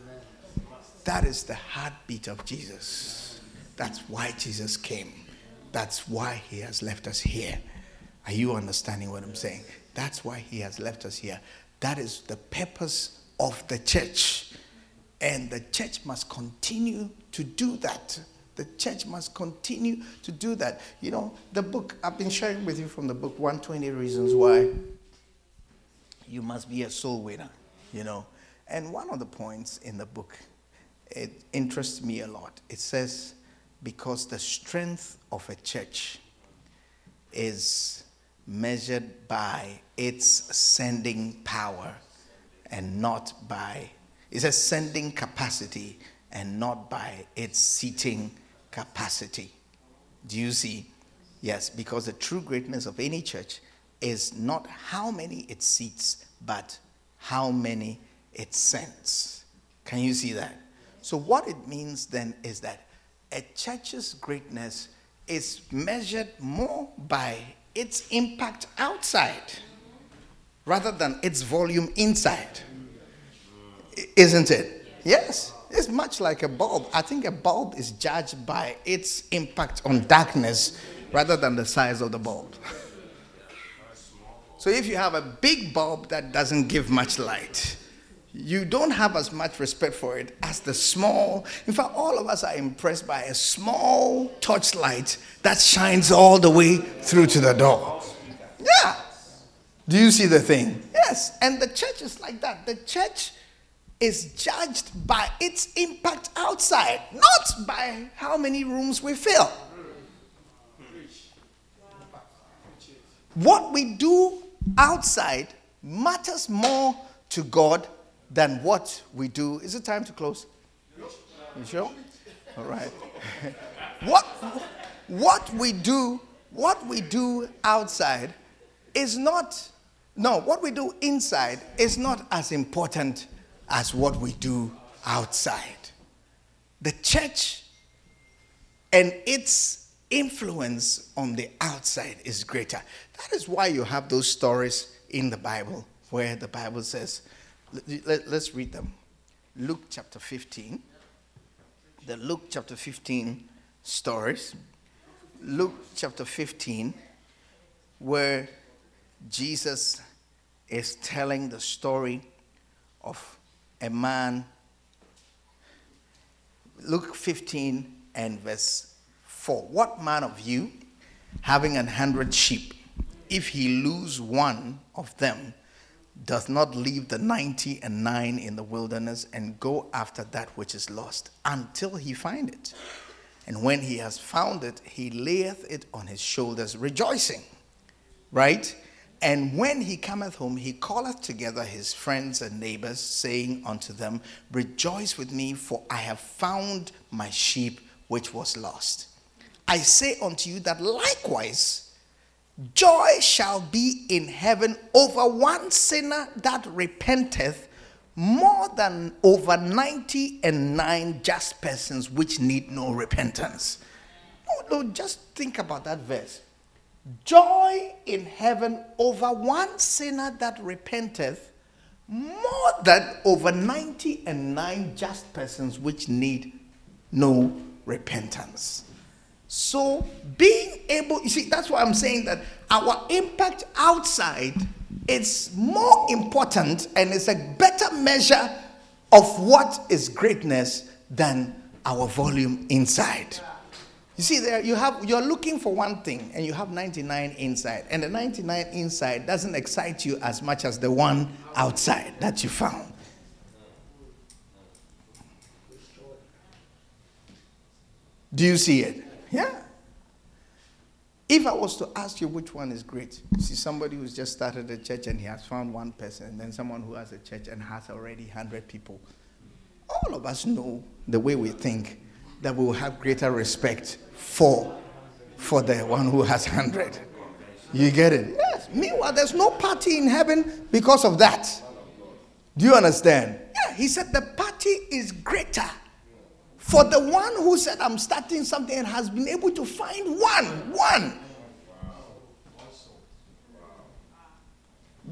That is the heartbeat of Jesus. That's why Jesus came. That's why he has left us here. Are you understanding what I'm saying? That's why he has left us here. That is the purpose of the church. And the church must continue to do that. The church must continue to do that. You know, the book, I've been sharing with you from the book 120 Reasons Why You Must Be a Soul Winner, you know. And one of the points in the book, it interests me a lot. It says, because the strength of a church is measured by its sending power and not by it's a sending capacity and not by its seating capacity. Do you see? Yes, because the true greatness of any church is not how many it seats, but how many it sends. Can you see that? So, what it means then is that a church's greatness is measured more by its impact outside rather than its volume inside. Isn't it? Yes. It's much like a bulb. I think a bulb is judged by its impact on darkness rather than the size of the bulb. <laughs> so if you have a big bulb that doesn't give much light, you don't have as much respect for it as the small. In fact, all of us are impressed by a small torchlight that shines all the way through to the door. Yeah. Do you see the thing? Yes. And the church is like that. The church is judged by its impact outside, not by how many rooms we fill. What we do outside matters more to God than what we do. Is it time to close? You sure? All right. <laughs> what, what we do, what we do outside is not, no, what we do inside is not as important as what we do outside. The church and its influence on the outside is greater. That is why you have those stories in the Bible where the Bible says, let, us read them. Luke chapter 15. The Luke chapter 15 stories. Luke chapter 15, where Jesus is telling the story of a man. Luke 15 and verse 4. What man of you, having an hundred sheep, if he lose one of them, does not leave the 90 and 9 in the wilderness and go after that which is lost until he find it. And when he has found it, he layeth it on his shoulders, rejoicing. Right? And when he cometh home, he calleth together his friends and neighbors, saying unto them, Rejoice with me, for I have found my sheep which was lost. I say unto you that likewise, Joy shall be in heaven over one sinner that repenteth more than over 90 and 9 just persons which need no repentance. No, no, just think about that verse. Joy in heaven over one sinner that repenteth more than over 90 and 9 just persons which need no repentance. So, being able, you see, that's why I'm saying that our impact outside is more important and it's a better measure of what is greatness than our volume inside. You see, there you have you're looking for one thing and you have 99 inside, and the 99 inside doesn't excite you as much as the one outside that you found. Do you see it? Yeah. If I was to ask you which one is great, see somebody who's just started a church and he has found one person, and then someone who has a church and has already 100 people. All of us know the way we think that we will have greater respect for, for the one who has 100. You get it? Yes. Meanwhile, there's no party in heaven because of that. Do you understand? Yeah, he said the party is greater for the one who said, I'm starting something and has been able to find one, one,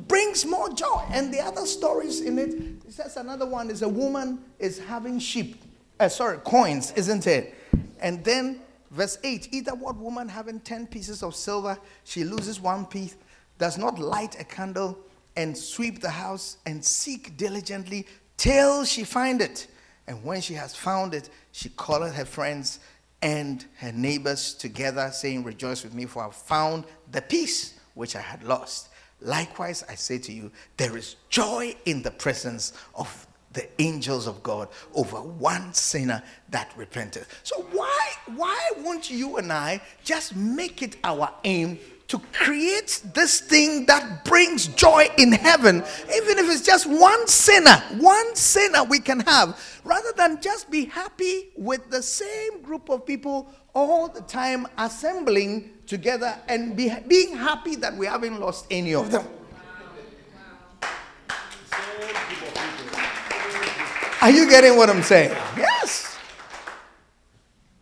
brings more joy. And the other stories in it, it says another one is a woman is having sheep, uh, sorry, coins, isn't it? And then Verse 8 Either what woman having 10 pieces of silver, she loses one piece, does not light a candle and sweep the house and seek diligently till she find it. And when she has found it, she called her friends and her neighbors together, saying, Rejoice with me, for I have found the piece which I had lost. Likewise, I say to you, there is joy in the presence of the angels of God over one sinner that repented. So why why won't you and I just make it our aim to create this thing that brings joy in heaven, even if it's just one sinner, one sinner we can have, rather than just be happy with the same group of people all the time assembling together and be, being happy that we haven't lost any of them. Are you getting what I'm saying? Yes.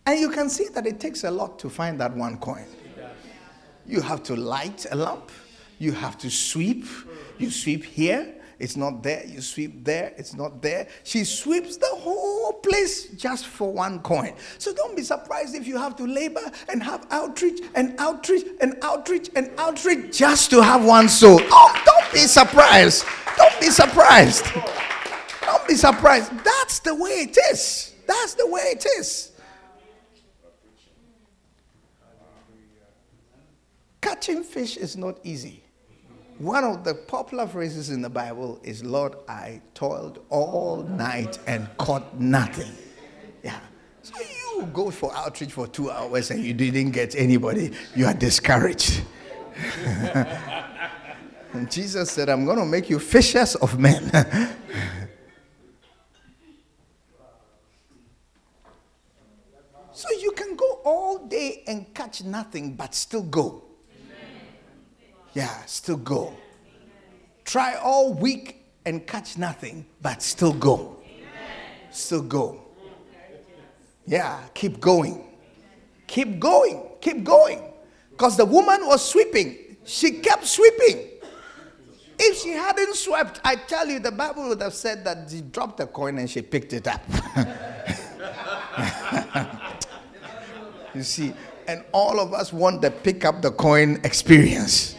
And you can see that it takes a lot to find that one coin. You have to light a lamp. You have to sweep. You sweep here. It's not there. You sweep there. It's not there. She sweeps the whole place just for one coin. So don't be surprised if you have to labor and have outreach and outreach and outreach and outreach just to have one soul. Oh, don't be surprised. Don't be surprised. Don't be surprised. That's the way it is. That's the way it is. Catching fish is not easy. One of the popular phrases in the Bible is, Lord, I toiled all night and caught nothing. Yeah. So you go for outreach for two hours and you didn't get anybody, you are discouraged. <laughs> and Jesus said, I'm going to make you fishers of men. <laughs> so you can go all day and catch nothing, but still go. Yeah, still go. Try all week and catch nothing, but still go. Still go. Yeah, keep going. Keep going. Keep going. Because the woman was sweeping. She kept sweeping. If she hadn't swept, I tell you, the Bible would have said that she dropped a coin and she picked it up. <laughs> you see, and all of us want the pick up the coin experience.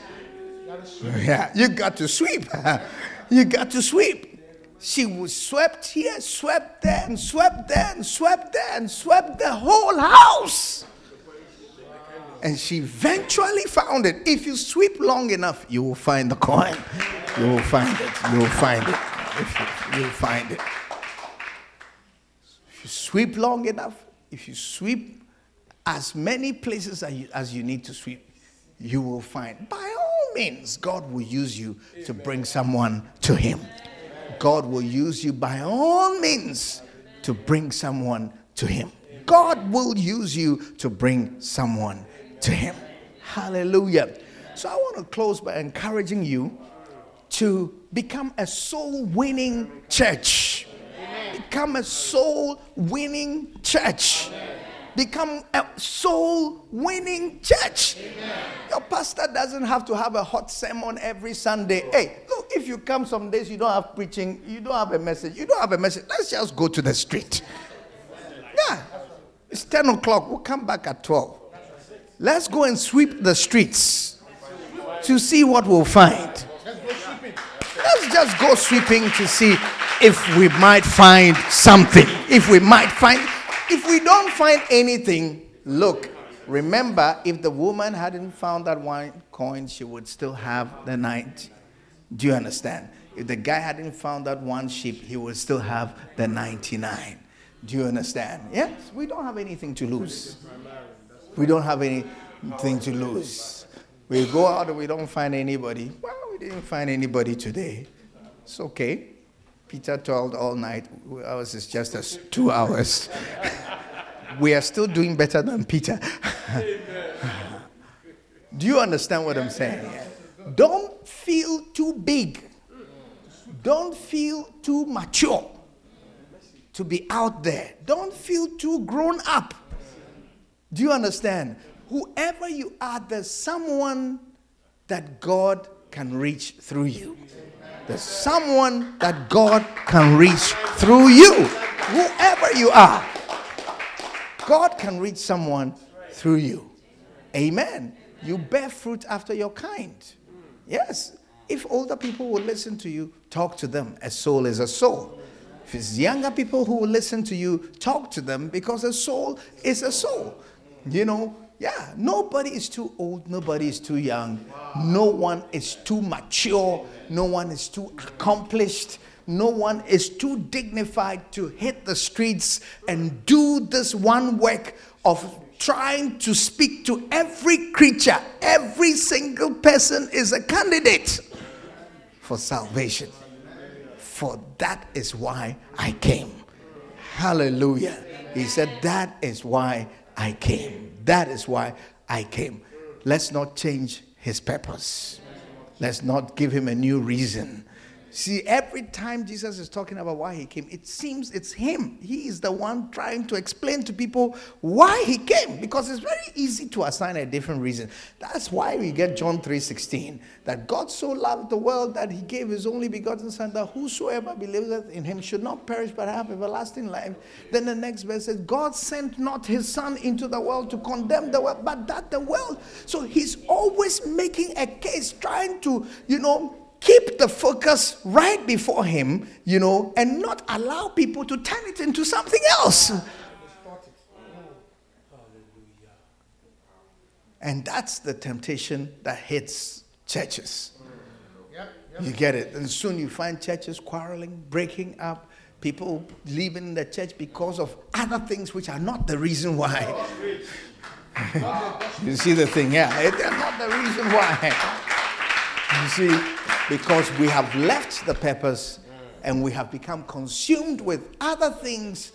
<laughs> Yeah, you got to sweep. <laughs> you got to sweep. She was swept here, swept there, and swept there, and swept there, and swept the whole house. And she eventually found it. If you sweep long enough, you will find the coin. You will find it. You will find it. You will find it. If you sweep long enough, if you sweep as many places as you, as you need to sweep, you will find. By all means, God will use you to bring someone to Him. God will use you by all means to bring someone to Him. God will use you to bring someone to Him. Hallelujah. So I want to close by encouraging you to become a soul winning church. Become a soul winning church become a soul winning church. Amen. Your pastor doesn't have to have a hot sermon every Sunday. Hey, look, if you come some days, you don't have preaching, you don't have a message, you don't have a message, let's just go to the street. Yeah, it's 10 o'clock, we'll come back at 12. Let's go and sweep the streets to see what we'll find. Let's just go sweeping to see if we might find something. If we might find if we don't find anything, look, remember, if the woman hadn't found that one coin, she would still have the night. Do you understand? If the guy hadn't found that one sheep, he would still have the 99. Do you understand? Yes, we don't have anything to lose. We don't have anything to lose. We go out and we don't find anybody. Well, we didn't find anybody today. It's okay. Peter toiled all night. Ours is just as two hours. <laughs> we are still doing better than Peter. <laughs> Do you understand what I'm saying? Don't feel too big. Don't feel too mature to be out there. Don't feel too grown up. Do you understand? Whoever you are, there's someone that God can reach through you. There's someone that God can reach through you, whoever you are. God can reach someone through you. Amen. You bear fruit after your kind. Yes. If older people will listen to you, talk to them. A soul is a soul. If it's younger people who will listen to you, talk to them because a soul is a soul. You know, yeah, nobody is too old, nobody is too young, no one is too mature, no one is too accomplished, no one is too dignified to hit the streets and do this one work of trying to speak to every creature. Every single person is a candidate for salvation. For that is why I came. Hallelujah. He said, That is why I came. That is why I came. Let's not change his purpose. Let's not give him a new reason. See, every time Jesus is talking about why he came, it seems it's him. He is the one trying to explain to people why he came because it's very easy to assign a different reason. That's why we get John 3:16 that God so loved the world that he gave his only begotten son that whosoever believeth in him should not perish but have everlasting life. Then the next verse says God sent not his son into the world to condemn the world but that the world. So he's always making a case trying to, you know, keep the focus right before him, you know, and not allow people to turn it into something else. And that's the temptation that hits churches. You get it. And soon you find churches quarreling, breaking up, people leaving the church because of other things which are not the reason why. <laughs> you see the thing? Yeah, they're not the reason why. You see, because we have left the purpose and we have become consumed with other things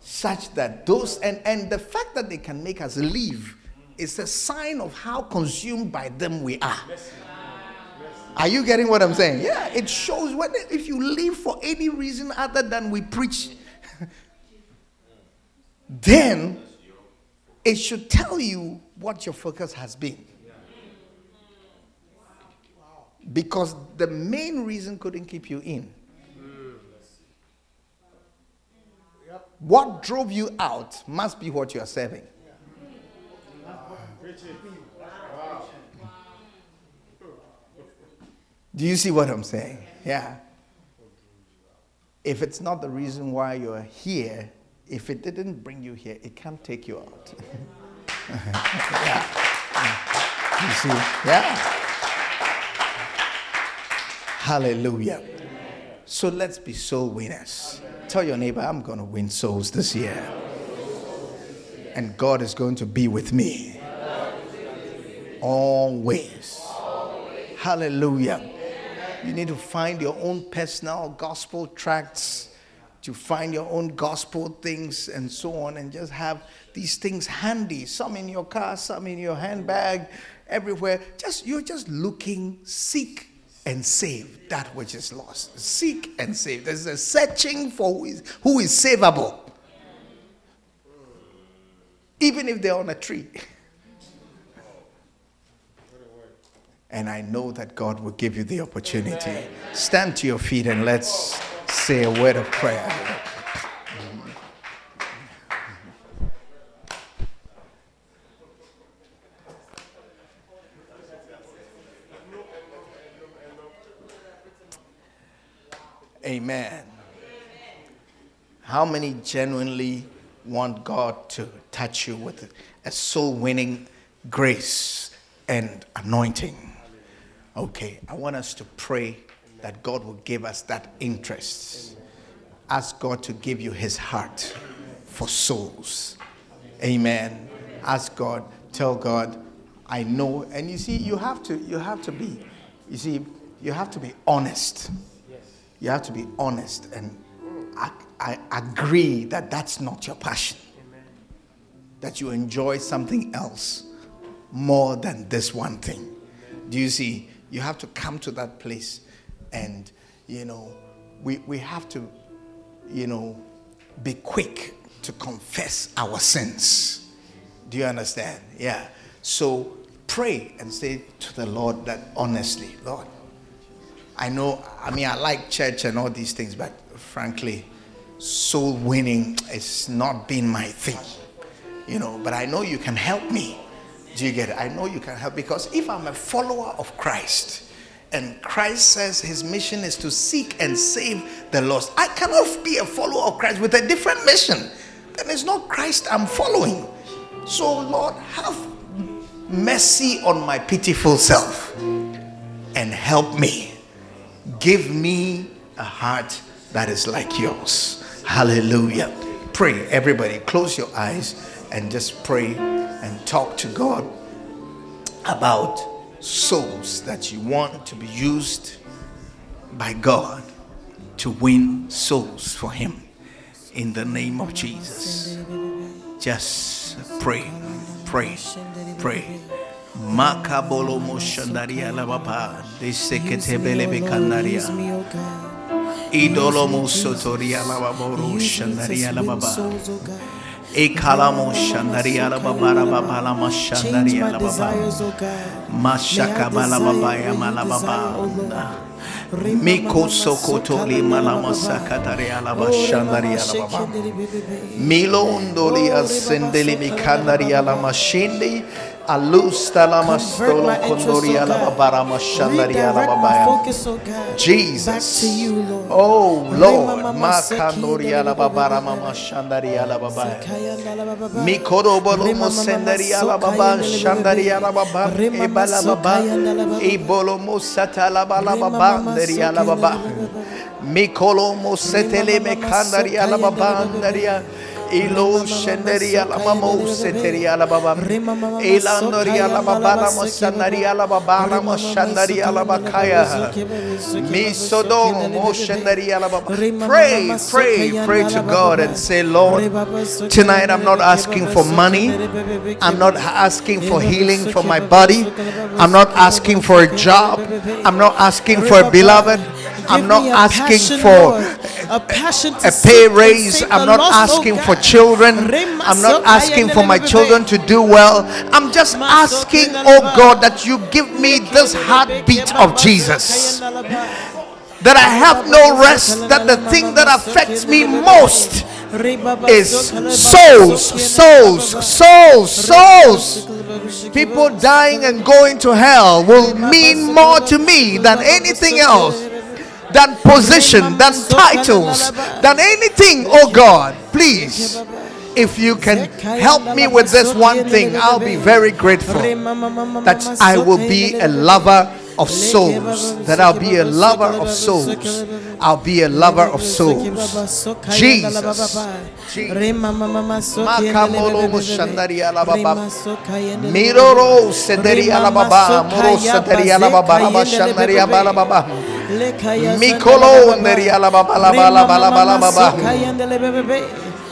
such that those and, and the fact that they can make us leave is a sign of how consumed by them we are. Are you getting what I'm saying? Yeah, it shows when if you leave for any reason other than we preach, <laughs> then it should tell you what your focus has been. Because the main reason couldn't keep you in. What drove you out must be what you are serving. Do you see what I'm saying? Yeah. If it's not the reason why you're here, if it didn't bring you here, it can't take you out. <laughs> yeah. You see? Yeah. Hallelujah. So let's be soul winners. Tell your neighbor, I'm going to win souls this year. And God is going to be with me. Always. Hallelujah. You need to find your own personal gospel tracts, to find your own gospel things and so on, and just have these things handy. Some in your car, some in your handbag, everywhere. Just you're just looking, seek and save that which is lost. Seek and save. There's a searching for who is, who is savable. Even if they're on a tree. And I know that God will give you the opportunity. Stand to your feet and let's say a word of prayer. Amen. How many genuinely want God to touch you with a soul winning grace and anointing? Okay, I want us to pray that God will give us that interest. Ask God to give you his heart for souls. Amen. Ask God, tell God, I know. And you see, you have to you have to be, you see, you have to be honest you have to be honest and I, I agree that that's not your passion. Amen. That you enjoy something else more than this one thing. Amen. Do you see? You have to come to that place and, you know, we, we have to, you know, be quick to confess our sins. Do you understand? Yeah. So pray and say to the Lord that honestly, Lord, I know, I mean, I like church and all these things, but frankly, soul winning has not been my thing. you know, but I know you can help me. Do you get it? I know you can help because if I'm a follower of Christ and Christ says his mission is to seek and save the lost, I cannot be a follower of Christ with a different mission. Then it's not Christ I'm following. So, Lord, have mercy on my pitiful self and help me. Give me a heart that is like yours. Hallelujah. Pray, everybody, close your eyes and just pray and talk to God about souls that you want to be used by God to win souls for Him in the name of Jesus. Just pray, pray, pray. Makabolo moshandaria lababa, deseketebele bekandaria. Idolo musotoria lababoro shandaria lababa. Ekalamo shandaria lababa lababa mashandaria lababa. Mashaka balababa malababa. Miko sokoto li malama sakatari alaba shandari alaba. Milondoli ascendeli mikandari alama shindi. Jesus. Oh Lord. Makandoriala babara mama shandariala babaya. Mikorobolomo sendariala baba shandariala baba ebala baba ebolomo satala bala baba la baba. Mikolomo setele mekandariala baba ndariala Ilo shenderi alaba mo seteri alaba ba. Elandori alaba ba la mosandari alaba ba la moshandari alaba kaya. Misodo mo shenderi alaba ba. Pray, pray, pray to God and say, Lord, tonight I'm not asking for money. I'm not asking for healing for my body. I'm not asking for a job. I'm not asking for a beloved. I'm not asking for a passion a pay raise. I'm not asking for children. I'm not asking for my children to do well. I'm just asking, oh God, that you give me this heartbeat of Jesus. That I have no rest, that the thing that affects me most is souls, souls, souls, souls. People dying and going to hell will mean more to me than anything else than position, than titles, than anything, oh God. Please, if you can help me with this one thing, I'll be very grateful that I will be a lover of souls, that I'll be a lover of souls. I'll be a lover of souls. Jesus.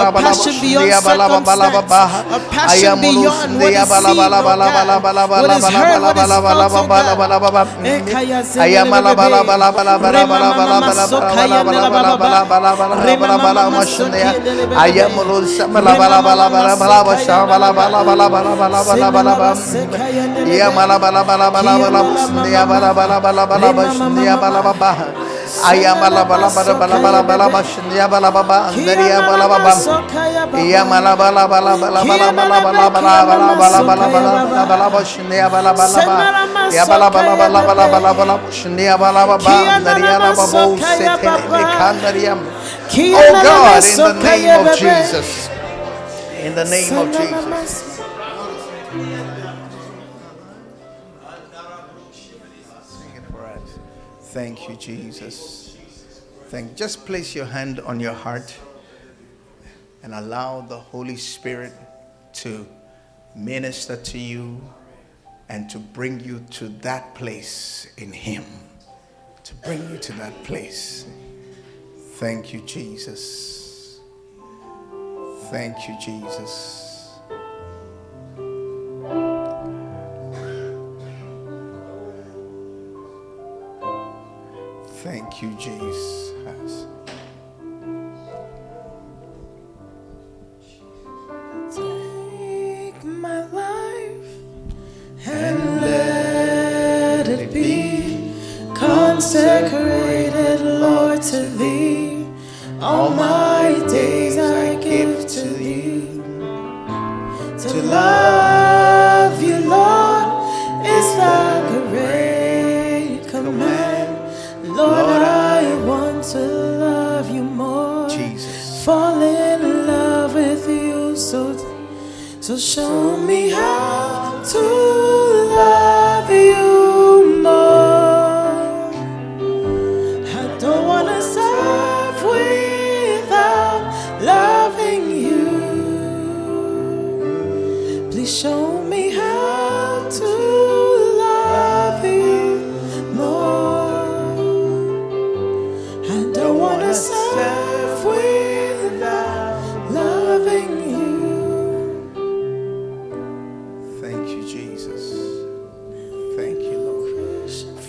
a passion beyond circumstance, a passion beyond what is seen, oh God, what is heard, what is felt, oh God. Ayamala bala bala bala Oh God, in the name of Jesus. In the name of Jesus. Thank you, Jesus. Thank. Just place your hand on your heart and allow the Holy Spirit to minister to you and to bring you to that place in Him. To bring you to that place. Thank you, Jesus. Thank you, Jesus. Thank you, Jesus. Take my life and let it be consecrated, Lord, to Thee. All my days I give to Thee. To love to love You more. Jesus. Fall in love with You so so show me how to love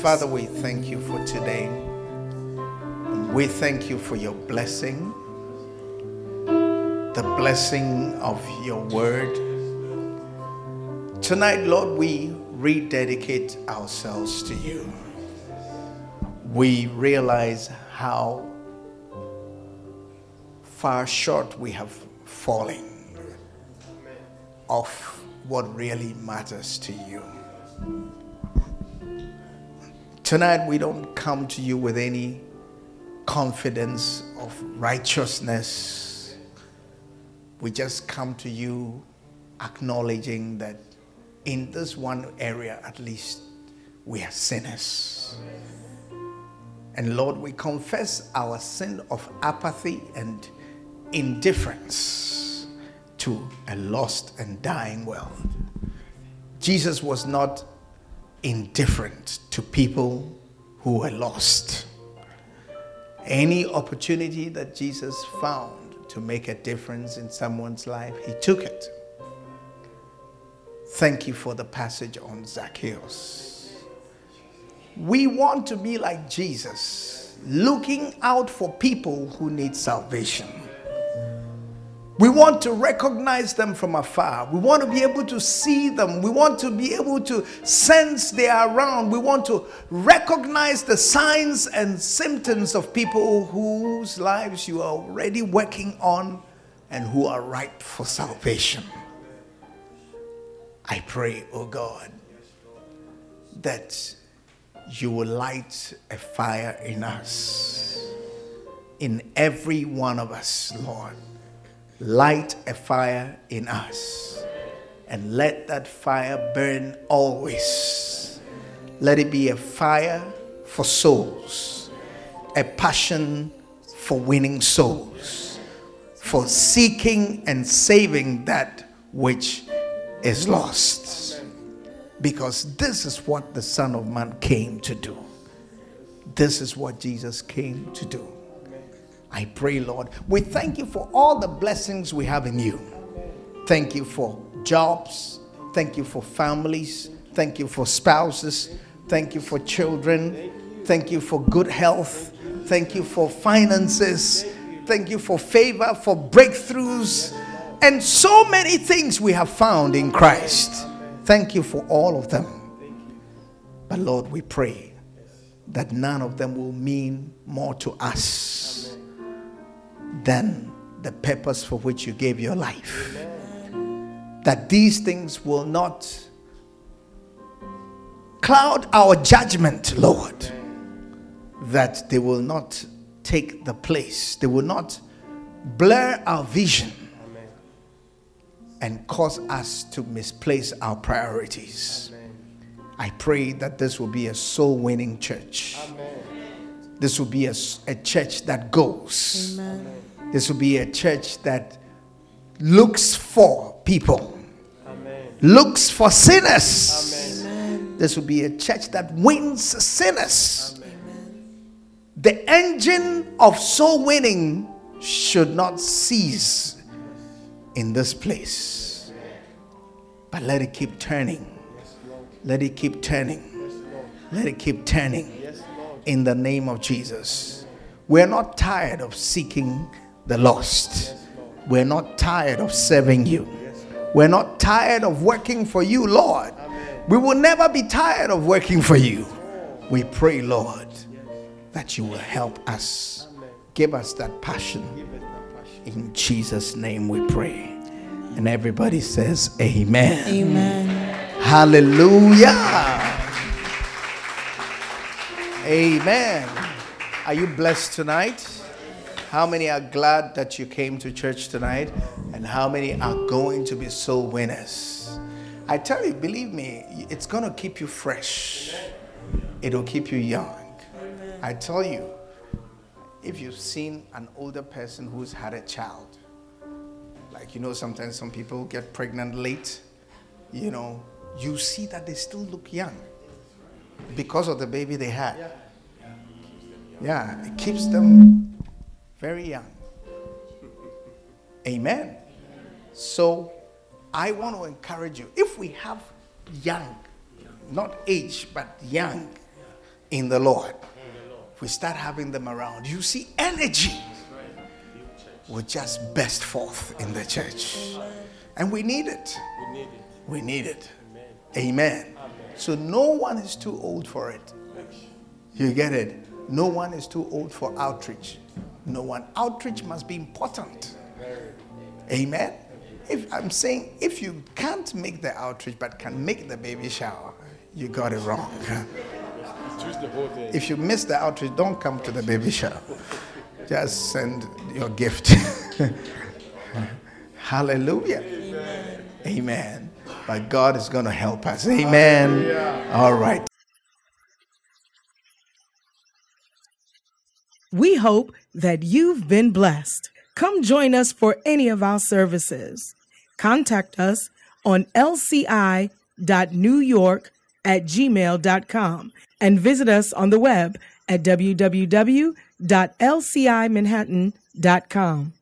Father, we thank you for today. We thank you for your blessing, the blessing of your word. Tonight, Lord, we rededicate ourselves to you. We realize how far short we have fallen of what really matters to you. Tonight, we don't come to you with any confidence of righteousness. We just come to you acknowledging that in this one area, at least, we are sinners. And Lord, we confess our sin of apathy and indifference to a lost and dying world. Jesus was not indifferent to people who were lost. Any opportunity that Jesus found to make a difference in someone's life, he took it. Thank you for the passage on Zacchaeus. We want to be like Jesus, looking out for people who need salvation. We want to recognize them from afar. We want to be able to see them. We want to be able to sense they are around. We want to recognize the signs and symptoms of people whose lives you are already working on and who are ripe for salvation. I pray, oh God, that you will light a fire in us, in every one of us, Lord. Light a fire in us and let that fire burn always. Let it be a fire for souls, a passion for winning souls, for seeking and saving that which is lost. Because this is what the Son of Man came to do. This is what Jesus came to do. I pray, Lord, we thank you for all the blessings we have in you. Thank you for jobs. Thank you for families. Thank you for spouses. Thank you for children. Thank you for good health. Thank you for finances. Thank you for favor, for breakthroughs, and so many things we have found in Christ. Thank you for all of them. But Lord, we pray that none of them will mean more to us than the purpose for which you gave your life. That these things will not cloud our judgment, Lord. That they will not take the place, they will not blur our vision and cause us to misplace our priorities. I pray that this will be a soul winning church. This will be a, a church that goes. Amen. This will be a church that looks for people, looks for sinners. This will be a church that wins sinners. The engine of soul winning should not cease in this place, but let it keep turning. Let it keep turning. Let it keep turning in the name of Jesus. We're not tired of seeking the lost. We're not tired of serving you. We're not tired of working for you, Lord. We will never be tired of working for you. We pray, Lord, that you will help us. Give us that passion. In Jesus' name we pray. And everybody says, Amen. Amen. Hallelujah. Amen. Are you blessed tonight? How many are glad that you came to church tonight? And how many are going to be soul winners? I tell you, believe me, it's going to keep you fresh, it'll keep you young. I tell you, if you've seen an older person who's had a child, like you know, sometimes some people get pregnant late, you know, you see that they still look young because of the baby they had. Yeah, it keeps them very young. Amen. So I want to encourage you if we have young, not age, but young in the Lord, we start having them around, you see energy will just burst forth in the church. And we need it. We need it. Amen. So no one is too old for it. You get it? No one is too old for outreach. No one. Outreach must be important. Amen. If I'm saying if you can't make the outreach but can make the baby shower, you got it wrong. If you miss the outreach, don't come to the baby shower. Just send your gift. <laughs> Hallelujah. Amen. Amen. But God is going to help us. Amen. All right. We hope that you've been blessed. Come join us for any of our services. Contact us on lci.newyork at gmail.com and visit us on the web at www.lcimanhattan.com.